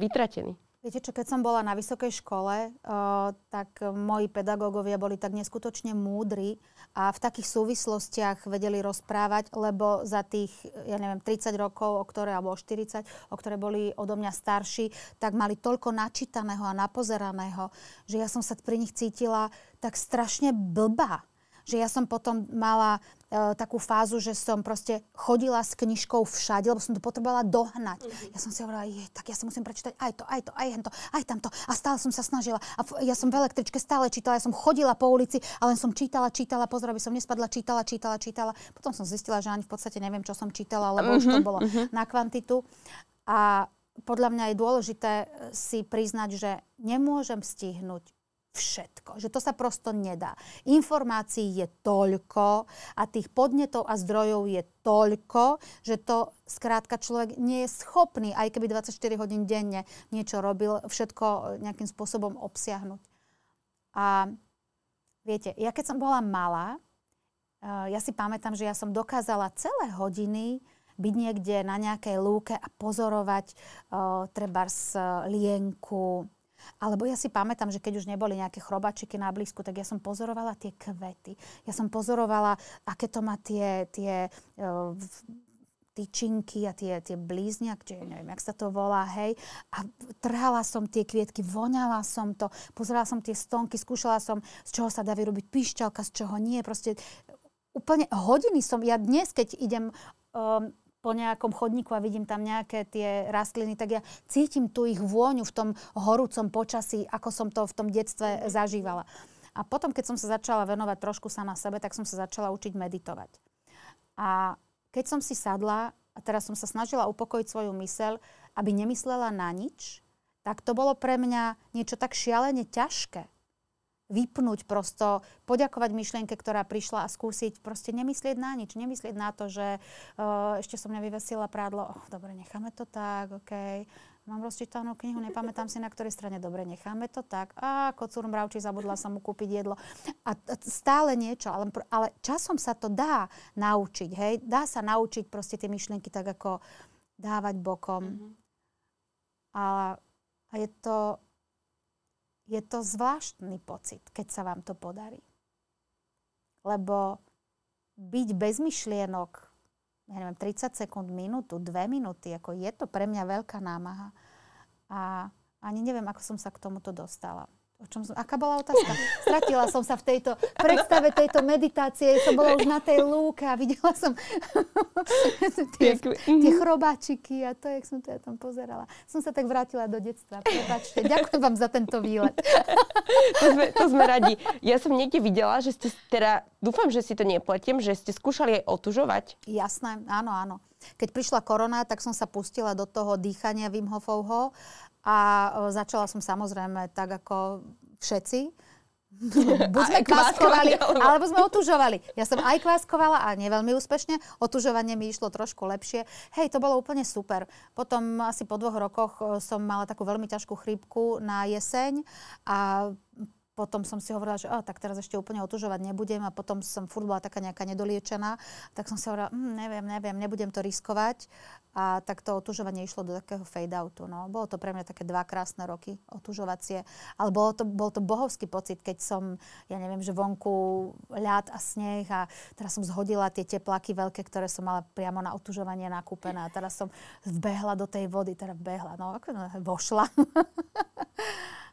vytratený. Viete čo, keď som bola na vysokej škole, uh, tak moji pedagógovia boli tak neskutočne múdri a v takých súvislostiach vedeli rozprávať, lebo za tých, ja neviem, 30 rokov, o ktoré, alebo 40, o ktoré boli odo mňa starší, tak mali toľko načítaného a napozeraného, že ja som sa pri nich cítila tak strašne blbá že ja som potom mala e, takú fázu, že som proste chodila s knižkou všade, lebo som to potrebovala dohnať. Mm-hmm. Ja som si hovorila, je, tak ja si musím prečítať aj to, aj to, aj hento, aj tamto. A stále som sa snažila. A f- ja som v električke stále čítala, ja som chodila po ulici a len som čítala, čítala, pozor, aby som nespadla, čítala, čítala, čítala. Potom som zistila, že ani v podstate neviem, čo som čítala, lebo mm-hmm. už to mhm, bolo mm-hmm. na kvantitu. A podľa mňa je dôležité si priznať, že nemôžem stihnúť všetko. Že to sa prosto nedá. Informácií je toľko a tých podnetov a zdrojov je toľko, že to skrátka človek nie je schopný, aj keby 24 hodín denne niečo robil, všetko nejakým spôsobom obsiahnuť. A viete, ja keď som bola malá, eh, ja si pamätám, že ja som dokázala celé hodiny byť niekde na nejakej lúke a pozorovať uh, trebárs uh, lienku, alebo ja si pamätám, že keď už neboli nejaké chrobačiky na blízku, tak ja som pozorovala tie kvety. Ja som pozorovala, aké to má tie, tie uh, tyčinky a tie, tie blízniak, či neviem, jak sa to volá, hej. A trhala som tie kvietky, voňala som to, pozerala som tie stonky, skúšala som, z čoho sa dá vyrobiť pišťalka, z čoho nie. Proste úplne hodiny som, ja dnes, keď idem um, po nejakom chodníku a vidím tam nejaké tie rastliny, tak ja cítim tú ich vôňu v tom horúcom počasí, ako som to v tom detstve zažívala. A potom, keď som sa začala venovať trošku sama sebe, tak som sa začala učiť meditovať. A keď som si sadla a teraz som sa snažila upokojiť svoju mysel, aby nemyslela na nič, tak to bolo pre mňa niečo tak šialene ťažké vypnúť prosto, poďakovať myšlienke, ktorá prišla a skúsiť proste nemyslieť na nič, nemyslieť na to, že uh, ešte som nevyvesila prádlo, oh, dobre, necháme to tak, OK, Mám rozčítanú knihu, nepamätám si, na ktorej strane. Dobre, necháme to tak. A kocúr mravčí, zabudla som mu kúpiť jedlo. A stále niečo, ale, ale časom sa to dá naučiť, hej. Dá sa naučiť proste tie myšlienky tak ako dávať bokom. Mm-hmm. A, a je to, je to zvláštny pocit, keď sa vám to podarí. Lebo byť bez myšlienok ja neviem, 30 sekúnd, minútu, dve minúty, ako je to pre mňa veľká námaha. A ani neviem, ako som sa k tomuto dostala. O čom som, aká bola otázka? Stratila som sa v tejto predstave tejto meditácie. Som bola už na tej lúke a videla som tie, tie chrobáčiky a to, jak som to ja tam pozerala. Som sa tak vrátila do detstva. Prepačte. Ďakujem vám za tento výlet. to, sme, to sme radi. Ja som niekde videla, že ste teda, dúfam, že si to nepletiem, že ste skúšali aj otužovať. Jasné, áno, áno. Keď prišla korona, tak som sa pustila do toho dýchania Wim Hofovho a začala som samozrejme tak ako všetci. Buď sme kváskovali, alebo... sme otužovali. Ja som aj kváskovala a nie veľmi úspešne. Otužovanie mi išlo trošku lepšie. Hej, to bolo úplne super. Potom asi po dvoch rokoch som mala takú veľmi ťažkú chrípku na jeseň a potom som si hovorila, že oh, tak teraz ešte úplne otužovať nebudem a potom som furt bola taká nejaká nedoliečená, tak som si hovorila, hm, neviem, neviem, nebudem to riskovať a tak to otužovanie išlo do takého fade-outu. No. Bolo to pre mňa také dva krásne roky otužovacie, ale bolo to, bol to bohovský pocit, keď som, ja neviem, že vonku ľad a sneh a teraz som zhodila tie tepláky veľké, ktoré som mala priamo na otužovanie nakúpené a teraz som vbehla do tej vody, teda vbehla, no ako no, vošla.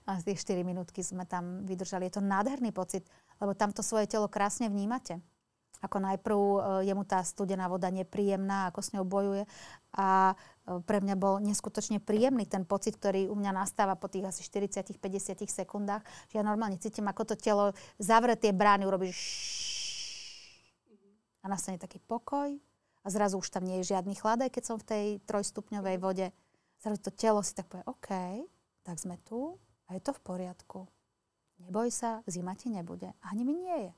A tie 4 minútky sme tam vydržali. Je to nádherný pocit, lebo tam to svoje telo krásne vnímate. Ako najprv e, je mu tá studená voda nepríjemná, ako s ňou bojuje. A e, pre mňa bol neskutočne príjemný ten pocit, ktorý u mňa nastáva po tých asi 40-50 sekundách. Že ja normálne cítim, ako to telo zavre tie brány, urobí a nastane taký pokoj a zrazu už tam nie je žiadny chladaj, keď som v tej trojstupňovej vode. Zrazu to telo si tak povie, OK, tak sme tu, a je to v poriadku. Neboj sa, zima ti nebude. Ani mi nie je.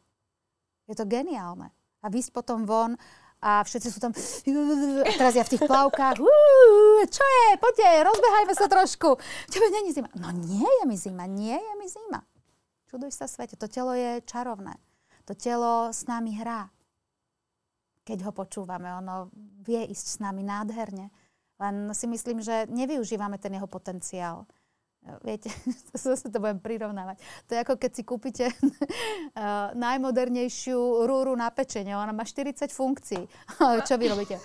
Je to geniálne. A vysť potom von a všetci sú tam... A teraz ja v tých plavkách. Čo je? Poďte, rozbehajme sa trošku. Tebe není zima. No nie je mi zima, nie je mi zima. Čuduj sa svete. To telo je čarovné. To telo s nami hrá. Keď ho počúvame, ono vie ísť s nami nádherne. Len si myslím, že nevyužívame ten jeho potenciál. Viete, zase to budem prirovnávať. To je ako keď si kúpite uh, najmodernejšiu rúru na pečenie. Ona má 40 funkcií. Čo vy robíte?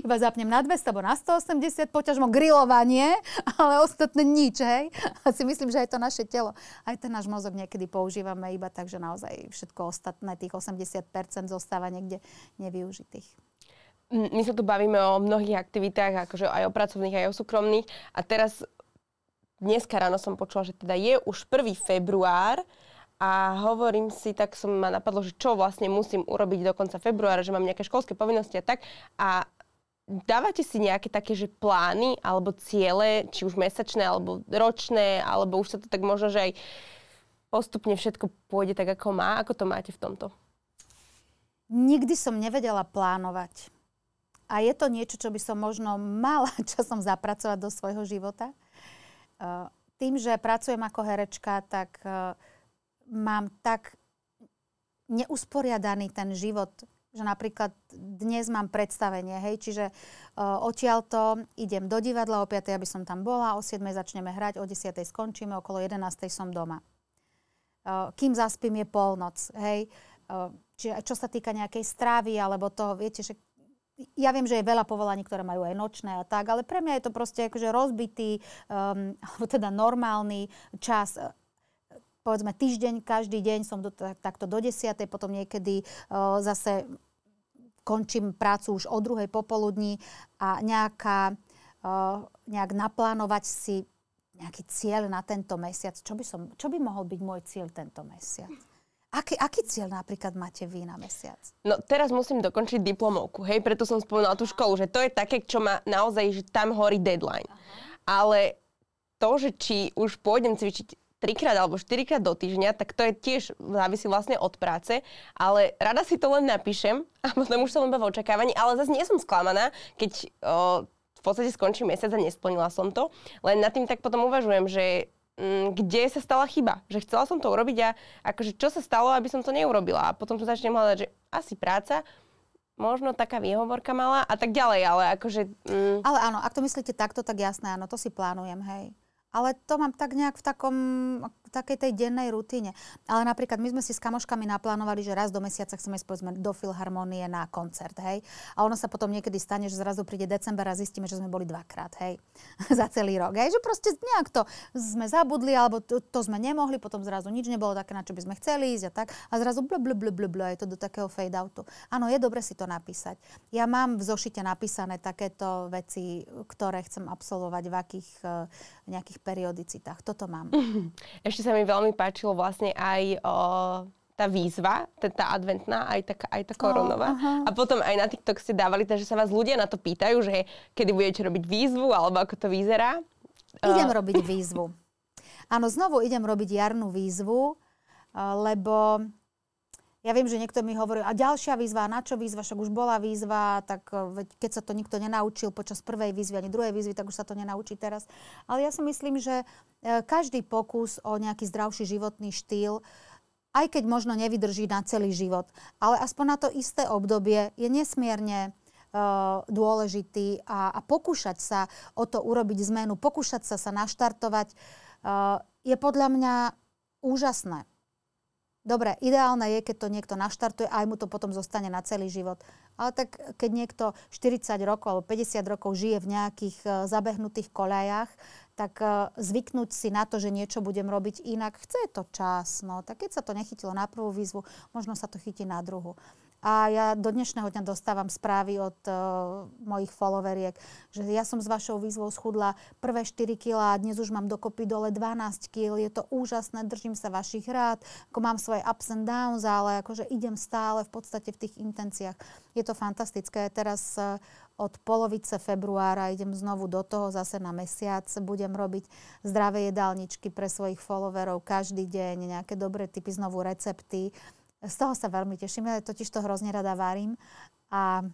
Iba zapnem na 200 alebo na 180, poťažmo grilovanie, ale ostatné nič, hej? A si myslím, že aj to naše telo, aj ten náš mozog niekedy používame iba tak, že naozaj všetko ostatné, tých 80% zostáva niekde nevyužitých. My sa tu bavíme o mnohých aktivitách, akože aj o pracovných, aj o súkromných. A teraz dneska ráno som počula, že teda je už 1. február a hovorím si, tak som ma napadlo, že čo vlastne musím urobiť do konca februára, že mám nejaké školské povinnosti a tak. A dávate si nejaké také, že plány alebo ciele, či už mesačné alebo ročné, alebo už sa to tak možno, že aj postupne všetko pôjde tak, ako má. Ako to máte v tomto? Nikdy som nevedela plánovať. A je to niečo, čo by som možno mala časom zapracovať do svojho života. Eh, tým, že pracujem ako herečka, tak eh, mám tak neusporiadaný ten život, že napríklad dnes mám predstavenie, hej, čiže uh, odtiaľto idem do divadla, o 5. aby som tam bola, o 7. začneme hrať, o 10. skončíme, okolo 11. som doma. Uh, kým zaspím je polnoc, hej. Uh, čiže čo sa týka nejakej strávy, alebo toho, viete, že ja viem, že je veľa povolaní, ktoré majú aj nočné a tak, ale pre mňa je to proste akože rozbitý, um, alebo teda normálny čas povedzme týždeň, každý deň som do, takto do desiatej, potom niekedy uh, zase končím prácu už o druhej popoludní a nejaká, uh, nejak naplánovať si nejaký cieľ na tento mesiac. Čo by, som, čo by mohol byť môj cieľ tento mesiac? Aký, aký cieľ napríklad máte vy na mesiac? No teraz musím dokončiť diplomovku, hej, preto som spomenula tú školu, že to je také, čo má naozaj, že tam horí deadline. Aha. Ale to, že či už pôjdem cvičiť trikrát alebo štyrikrát do týždňa, tak to je tiež závisí vlastne od práce, ale rada si to len napíšem a potom už som len v očakávaní, ale zase nie som sklamaná, keď o, podstate skončí mesiac a nesplnila som to. Len nad tým tak potom uvažujem, že kde sa stala chyba. Že chcela som to urobiť a akože čo sa stalo, aby som to neurobila. A potom sa začnem hľadať, že asi práca, možno taká výhovorka mala a tak ďalej, ale akože... Mm. Ale áno, ak to myslíte takto, tak jasné, áno, to si plánujem, hej. Ale to mám tak nejak v takom takej tej dennej rutine. Ale napríklad my sme si s kamoškami naplánovali, že raz do mesiaca chceme ísť povedzme do Filharmonie na koncert, hej. A ono sa potom niekedy stane, že zrazu príde december a zistíme, že sme boli dvakrát, hej, za celý rok. Hej, že proste nejak to sme zabudli, alebo to, to sme nemohli, potom zrazu nič nebolo také, na čo by sme chceli ísť a tak. A zrazu bl, je to do takého fade outu. Áno, je dobre si to napísať. Ja mám v zošite napísané takéto veci, ktoré chcem absolvovať v akých uh, nejakých periodicitách. Toto mám. Ešte sa mi veľmi páčilo vlastne aj o, tá výzva, tá adventná, aj tá, aj tá koronová. Oh, a potom aj na TikTok ste dávali, takže sa vás ľudia na to pýtajú, že kedy budete robiť výzvu, alebo ako to vyzerá. Idem uh. robiť výzvu. Áno, znovu idem robiť jarnú výzvu, lebo ja viem, že niekto mi hovorí, a ďalšia výzva, na čo výzva, však už bola výzva, tak e, keď sa to nikto nenaučil počas prvej výzvy ani druhej výzvy, tak už sa to nenaučí teraz. Ale ja si myslím, že e, každý pokus o nejaký zdravší životný štýl aj keď možno nevydrží na celý život, ale aspoň na to isté obdobie je nesmierne uh, dôležitý a, a pokúšať sa o to urobiť zmenu, pokúšať sa sa naštartovať, je podľa mňa úžasné. Dobre, ideálne je, keď to niekto naštartuje a aj mu to potom zostane na celý život. Ale tak keď niekto 40 rokov alebo 50 rokov žije v nejakých uh, zabehnutých koľajach, tak uh, zvyknúť si na to, že niečo budem robiť inak, chce to čas. No, tak keď sa to nechytilo na prvú výzvu, možno sa to chytí na druhú. A ja do dnešného dňa dostávam správy od uh, mojich followeriek, že ja som s vašou výzvou schudla prvé 4 kg a dnes už mám dokopy dole 12 kg. Je to úžasné, držím sa vašich rád, ako mám svoje ups and downs, ale akože idem stále v podstate v tých intenciách. Je to fantastické. Teraz uh, od polovice februára idem znovu do toho zase na mesiac. Budem robiť zdravé jedálničky pre svojich followerov každý deň, nejaké dobré typy, znovu recepty z toho sa veľmi teším, ja totiž to hrozne rada varím a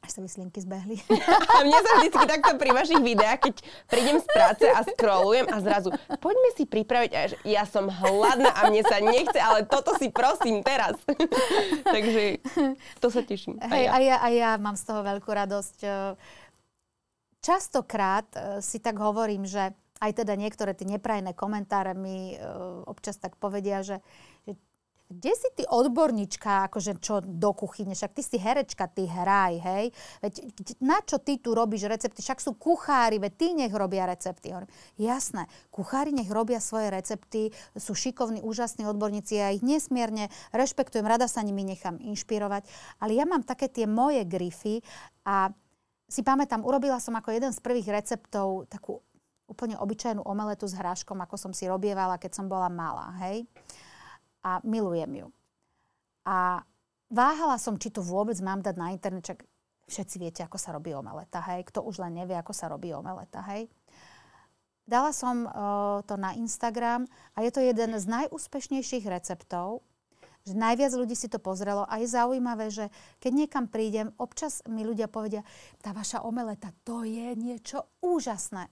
až sa mi slinky zbehli. A mne sa vždy takto pri vašich videách, keď prídem z práce a scrollujem a zrazu, poďme si pripraviť, až ja som hladná a mne sa nechce, ale toto si prosím teraz. Takže to sa teším. Hej, a ja. A, ja, a ja mám z toho veľkú radosť. Častokrát e, si tak hovorím, že aj teda niektoré tie neprajné komentáre mi e, občas tak povedia, že kde si ty odborníčka, akože čo do kuchyne, však ty si herečka, ty hraj, hej. Veď na čo ty tu robíš recepty, však sú kuchári, veď ty nech robia recepty. Hovorím, jasné, kuchári nech robia svoje recepty, sú šikovní, úžasní odborníci, ja ich nesmierne rešpektujem, rada sa nimi nechám inšpirovať, ale ja mám také tie moje grify a si pamätám, urobila som ako jeden z prvých receptov takú úplne obyčajnú omeletu s hráškom, ako som si robievala, keď som bola malá, hej a milujem ju. A váhala som, či to vôbec mám dať na internet, čak všetci viete, ako sa robí omeleta, hej. Kto už len nevie, ako sa robí omeleta, hej. Dala som uh, to na Instagram a je to jeden z najúspešnejších receptov, že najviac ľudí si to pozrelo a je zaujímavé, že keď niekam prídem, občas mi ľudia povedia, tá vaša omeleta, to je niečo úžasné.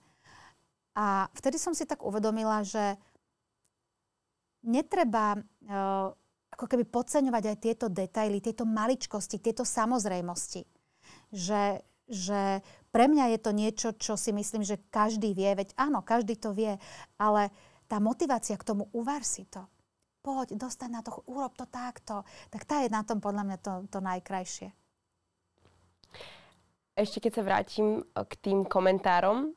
A vtedy som si tak uvedomila, že netreba uh, ako keby podceňovať aj tieto detaily, tieto maličkosti, tieto samozrejmosti. Že, že pre mňa je to niečo, čo si myslím, že každý vie, veď áno, každý to vie, ale tá motivácia k tomu, uvar si to. Poď, dostaň na to, urob to takto. Tak tá je na tom podľa mňa to, to najkrajšie. Ešte keď sa vrátim k tým komentárom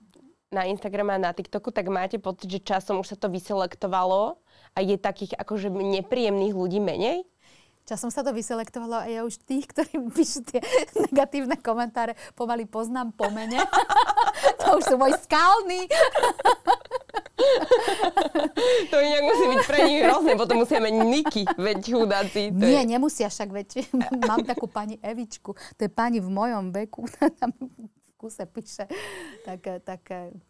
na Instagrame a na TikToku, tak máte pocit, že časom už sa to vyselektovalo a je takých akože nepríjemných ľudí menej? Časom sa to vyselektovalo a ja už tých, ktorí píšu tie negatívne komentáre, pomaly poznám po mene. to už sú môj skalní. to inak musí byť pre nich hrozné, potom musia mať niky, veď chudáci. To Nie, je... nemusia však, veď mám takú pani Evičku, to je pani v mojom veku, kuse píše, tak, tak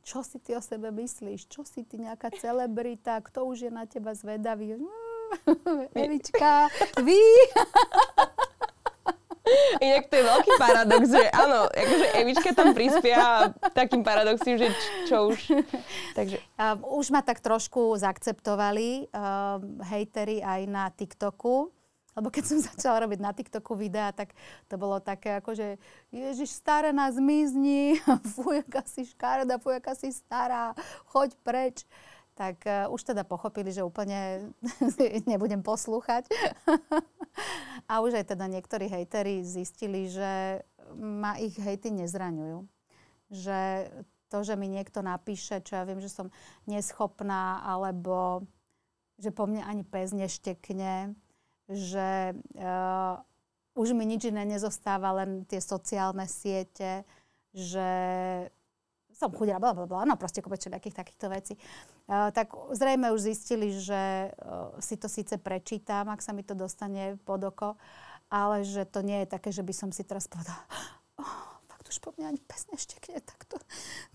čo si ty o sebe myslíš? Čo si ty nejaká celebrita? Kto už je na teba zvedavý? Mm, Evička, vy? Inak to je veľký paradox, že áno, akože Evička tam prispia takým paradoxom, že čo už. Takže. Uh, už ma tak trošku zaakceptovali uh, hejteri aj na TikToku. Lebo keď som začala robiť na TikToku videá, tak to bolo také ako, že Ježiš, staré nás zmizni, fuj, aká si škarda, fuj, aká si stará, choď preč. Tak uh, už teda pochopili, že úplne nebudem poslúchať. A už aj teda niektorí hejteri zistili, že ma ich hejty nezraňujú. Že to, že mi niekto napíše, čo ja viem, že som neschopná, alebo že po mne ani pes neštekne, že uh, už mi nič iné nezostáva, len tie sociálne siete, že som chudila, bla, bla, bla, no proste kopec nejakých takýchto vecí. Uh, tak zrejme už zistili, že uh, si to síce prečítam, ak sa mi to dostane pod oko, ale že to nie je také, že by som si teraz povedala, oh, fakt už po mňa ani pes neštekne, tak to,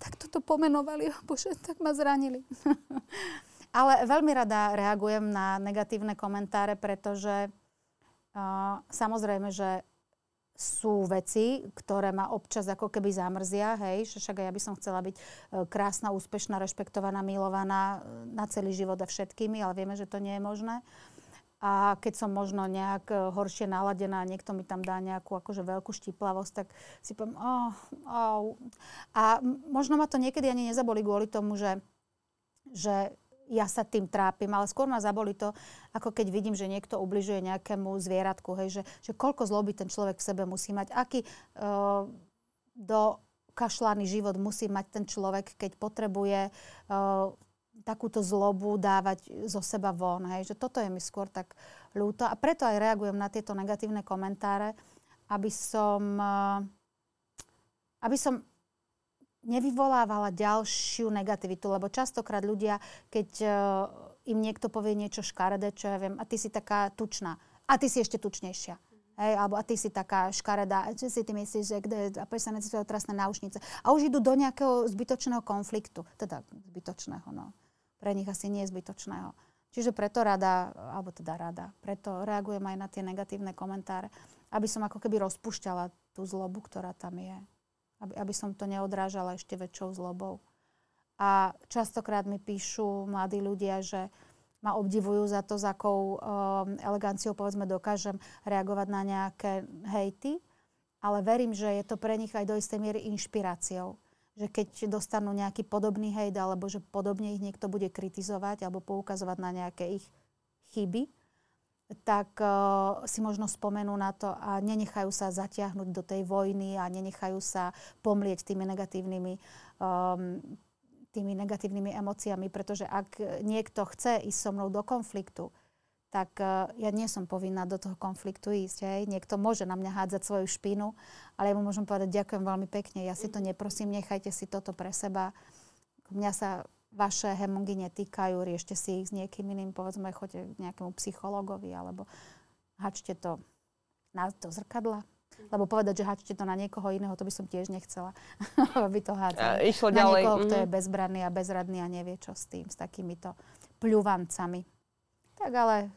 tak to pomenovali, oh, bože, tak ma zranili. ale veľmi rada reagujem na negatívne komentáre, pretože uh, samozrejme, že sú veci, ktoré ma občas ako keby zamrzia, hej, však ja by som chcela byť e, krásna, úspešná, rešpektovaná, milovaná e, na celý život a všetkými, ale vieme, že to nie je možné. A keď som možno nejak e, horšie naladená niekto mi tam dá nejakú akože veľkú štiplavosť, tak si poviem, oh, oh. A možno ma to niekedy ani nezaboli kvôli tomu, že, že ja sa tým trápim, ale skôr ma zaboli to, ako keď vidím, že niekto ubližuje nejakému zvieratku, hej, že, že koľko zloby ten človek v sebe musí mať, aký uh, do kašlaný život musí mať ten človek, keď potrebuje uh, takúto zlobu dávať zo seba von. Hej. Že toto je mi skôr tak ľúto. A preto aj reagujem na tieto negatívne komentáre, aby som, uh, aby som nevyvolávala ďalšiu negativitu, lebo častokrát ľudia, keď uh, im niekto povie niečo škaredé, čo ja viem, a ty si taká tučná, a ty si ešte tučnejšia. Hej, alebo a ty si taká škaredá, čo si ty myslíš, že kde, a prečo sa necitujú trestné náušnice. A už idú do nejakého zbytočného konfliktu. Teda zbytočného, no. Pre nich asi nie zbytočného. Čiže preto rada, alebo teda rada, preto reagujem aj na tie negatívne komentáre, aby som ako keby rozpušťala tú zlobu, ktorá tam je aby, aby som to neodrážala ešte väčšou zlobou. A častokrát mi píšu mladí ľudia, že ma obdivujú za to, za akou um, eleganciou povedzme dokážem reagovať na nejaké hejty, ale verím, že je to pre nich aj do istej miery inšpiráciou. Že keď dostanú nejaký podobný hejt, alebo že podobne ich niekto bude kritizovať alebo poukazovať na nejaké ich chyby, tak uh, si možno spomenú na to a nenechajú sa zatiahnuť do tej vojny a nenechajú sa pomlieť tými negatívnymi, um, tými negatívnymi emóciami, pretože ak niekto chce ísť so mnou do konfliktu, tak uh, ja nie som povinná do toho konfliktu ísť. Hej. Niekto môže na mňa hádzať svoju špinu, ale ja mu môžem povedať ďakujem veľmi pekne, ja si to neprosím, nechajte si toto pre seba. Mňa sa vaše hemongy netýkajú, riešte si ich s niekým iným, povedzme, choďte k nejakému psychologovi alebo hačte to na to zrkadla. Lebo povedať, že hačte to na niekoho iného, to by som tiež nechcela, aby to hádzalo. Išlo na ďalej. niekoho, kto je mhm. bezbranný a bezradný a nevie, čo s tým, s takýmito pľuvancami. Tak ale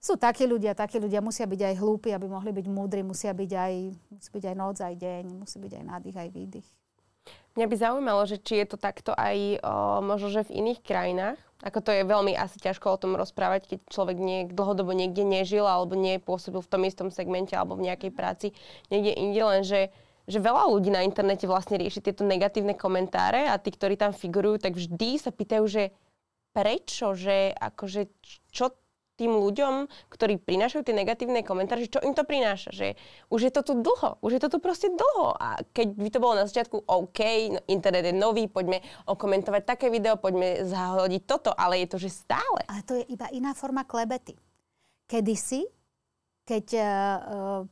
sú takí ľudia, takí ľudia musia byť aj hlúpi, aby mohli byť múdri, musia byť aj, musí byť aj noc, aj deň, musí byť aj nádych, aj výdych. Mňa by zaujímalo, že či je to takto aj o, možno, že v iných krajinách. Ako to je veľmi asi ťažko o tom rozprávať, keď človek nie, dlhodobo niekde nežil alebo nie pôsobil v tom istom segmente alebo v nejakej práci niekde inde, len že, že veľa ľudí na internete vlastne rieši tieto negatívne komentáre a tí, ktorí tam figurujú, tak vždy sa pýtajú, že prečo, že akože čo tým ľuďom, ktorí prinášajú tie negatívne komentáre, že čo im to prináša, že už je to tu dlho, už je to tu proste dlho a keď by to bolo na začiatku OK, no, internet je nový, poďme okomentovať také video, poďme zahodiť toto, ale je to, že stále. Ale to je iba iná forma klebety. Kedysi, keď uh,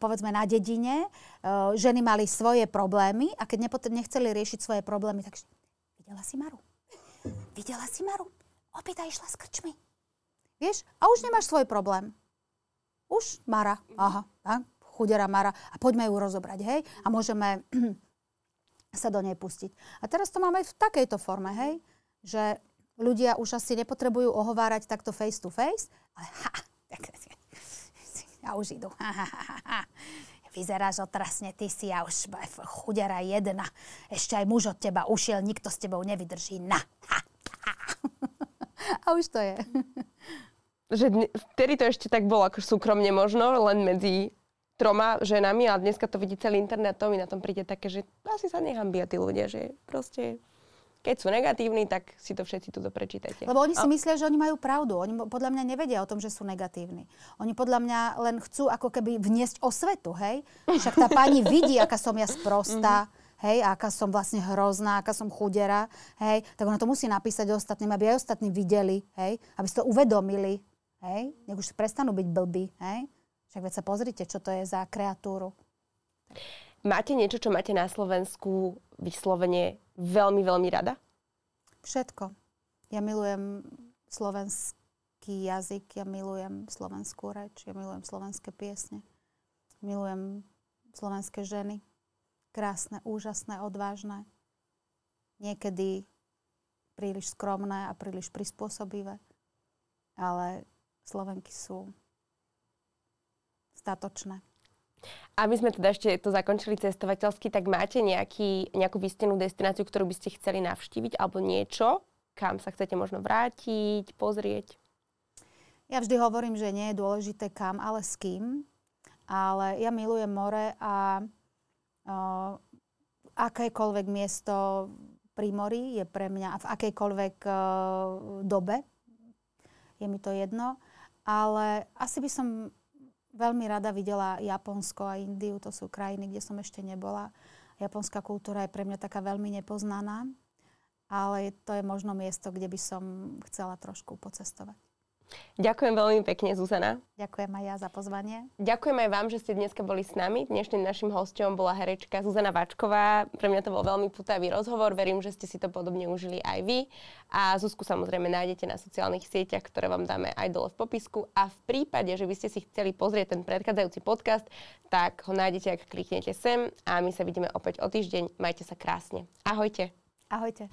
povedzme na dedine uh, ženy mali svoje problémy a keď nechceli riešiť svoje problémy, tak videla si Maru? Videla si Maru? Opýta išla s krčmi Vieš? A už nemáš svoj problém. Už Mara. Aha, tak? chudera Mara. A poďme ju rozobrať, hej? A môžeme sa do nej pustiť. A teraz to máme v takejto forme, hej? Že ľudia už asi nepotrebujú ohovárať takto face to face, ale ha, tak, ja už idú. Ha, ha, ha, ha. vyzeráš otrasne, ty si ja už chudera jedna. Ešte aj muž od teba ušiel, nikto s tebou nevydrží. Na. Ha. A už to je. Že vtedy to ešte tak bolo ako súkromne možno, len medzi troma ženami, ale dneska to vidí celý internet, to mi na tom príde také, že asi sa nehambia tí ľudia, že proste keď sú negatívni, tak si to všetci tu prečítajte. Lebo oni si a... myslia, že oni majú pravdu. Oni podľa mňa nevedia o tom, že sú negatívni. Oni podľa mňa len chcú ako keby vniesť osvetu, hej? Však tá pani vidí, aká som ja sprostá, mm-hmm. Hej, aká som vlastne hrozná, aká som chudera, hej, tak ona to musí napísať ostatným, aby aj ostatní videli, hej, aby si to uvedomili, hej, nech už prestanú byť blbí, hej. Však veď sa pozrite, čo to je za kreatúru. Máte niečo, čo máte na Slovensku vyslovene veľmi, veľmi rada? Všetko. Ja milujem slovenský jazyk, ja milujem slovenskú reč, ja milujem slovenské piesne. Milujem slovenské ženy. Krásne, úžasné, odvážne. Niekedy príliš skromné a príliš prispôsobivé. Ale Slovenky sú statočné. Aby sme teda ešte to zakončili cestovateľsky, tak máte nejaký, nejakú vystenú destináciu, ktorú by ste chceli navštíviť alebo niečo, kam sa chcete možno vrátiť, pozrieť? Ja vždy hovorím, že nie je dôležité kam, ale s kým. Ale ja milujem more a uh, akékoľvek miesto pri mori je pre mňa v akejkoľvek uh, dobe. Je mi to jedno. Ale asi by som veľmi rada videla Japonsko a Indiu, to sú krajiny, kde som ešte nebola. Japonská kultúra je pre mňa taká veľmi nepoznaná, ale to je možno miesto, kde by som chcela trošku pocestovať. Ďakujem veľmi pekne, Zuzana. Ďakujem aj ja za pozvanie. Ďakujem aj vám, že ste dneska boli s nami. Dnešným našim hostom bola herečka Zuzana Vačková. Pre mňa to bol veľmi putavý rozhovor. Verím, že ste si to podobne užili aj vy. A Zuzku samozrejme nájdete na sociálnych sieťach, ktoré vám dáme aj dole v popisku. A v prípade, že by ste si chceli pozrieť ten predchádzajúci podcast, tak ho nájdete, ak kliknete sem. A my sa vidíme opäť o týždeň. Majte sa krásne. Ahojte. Ahojte.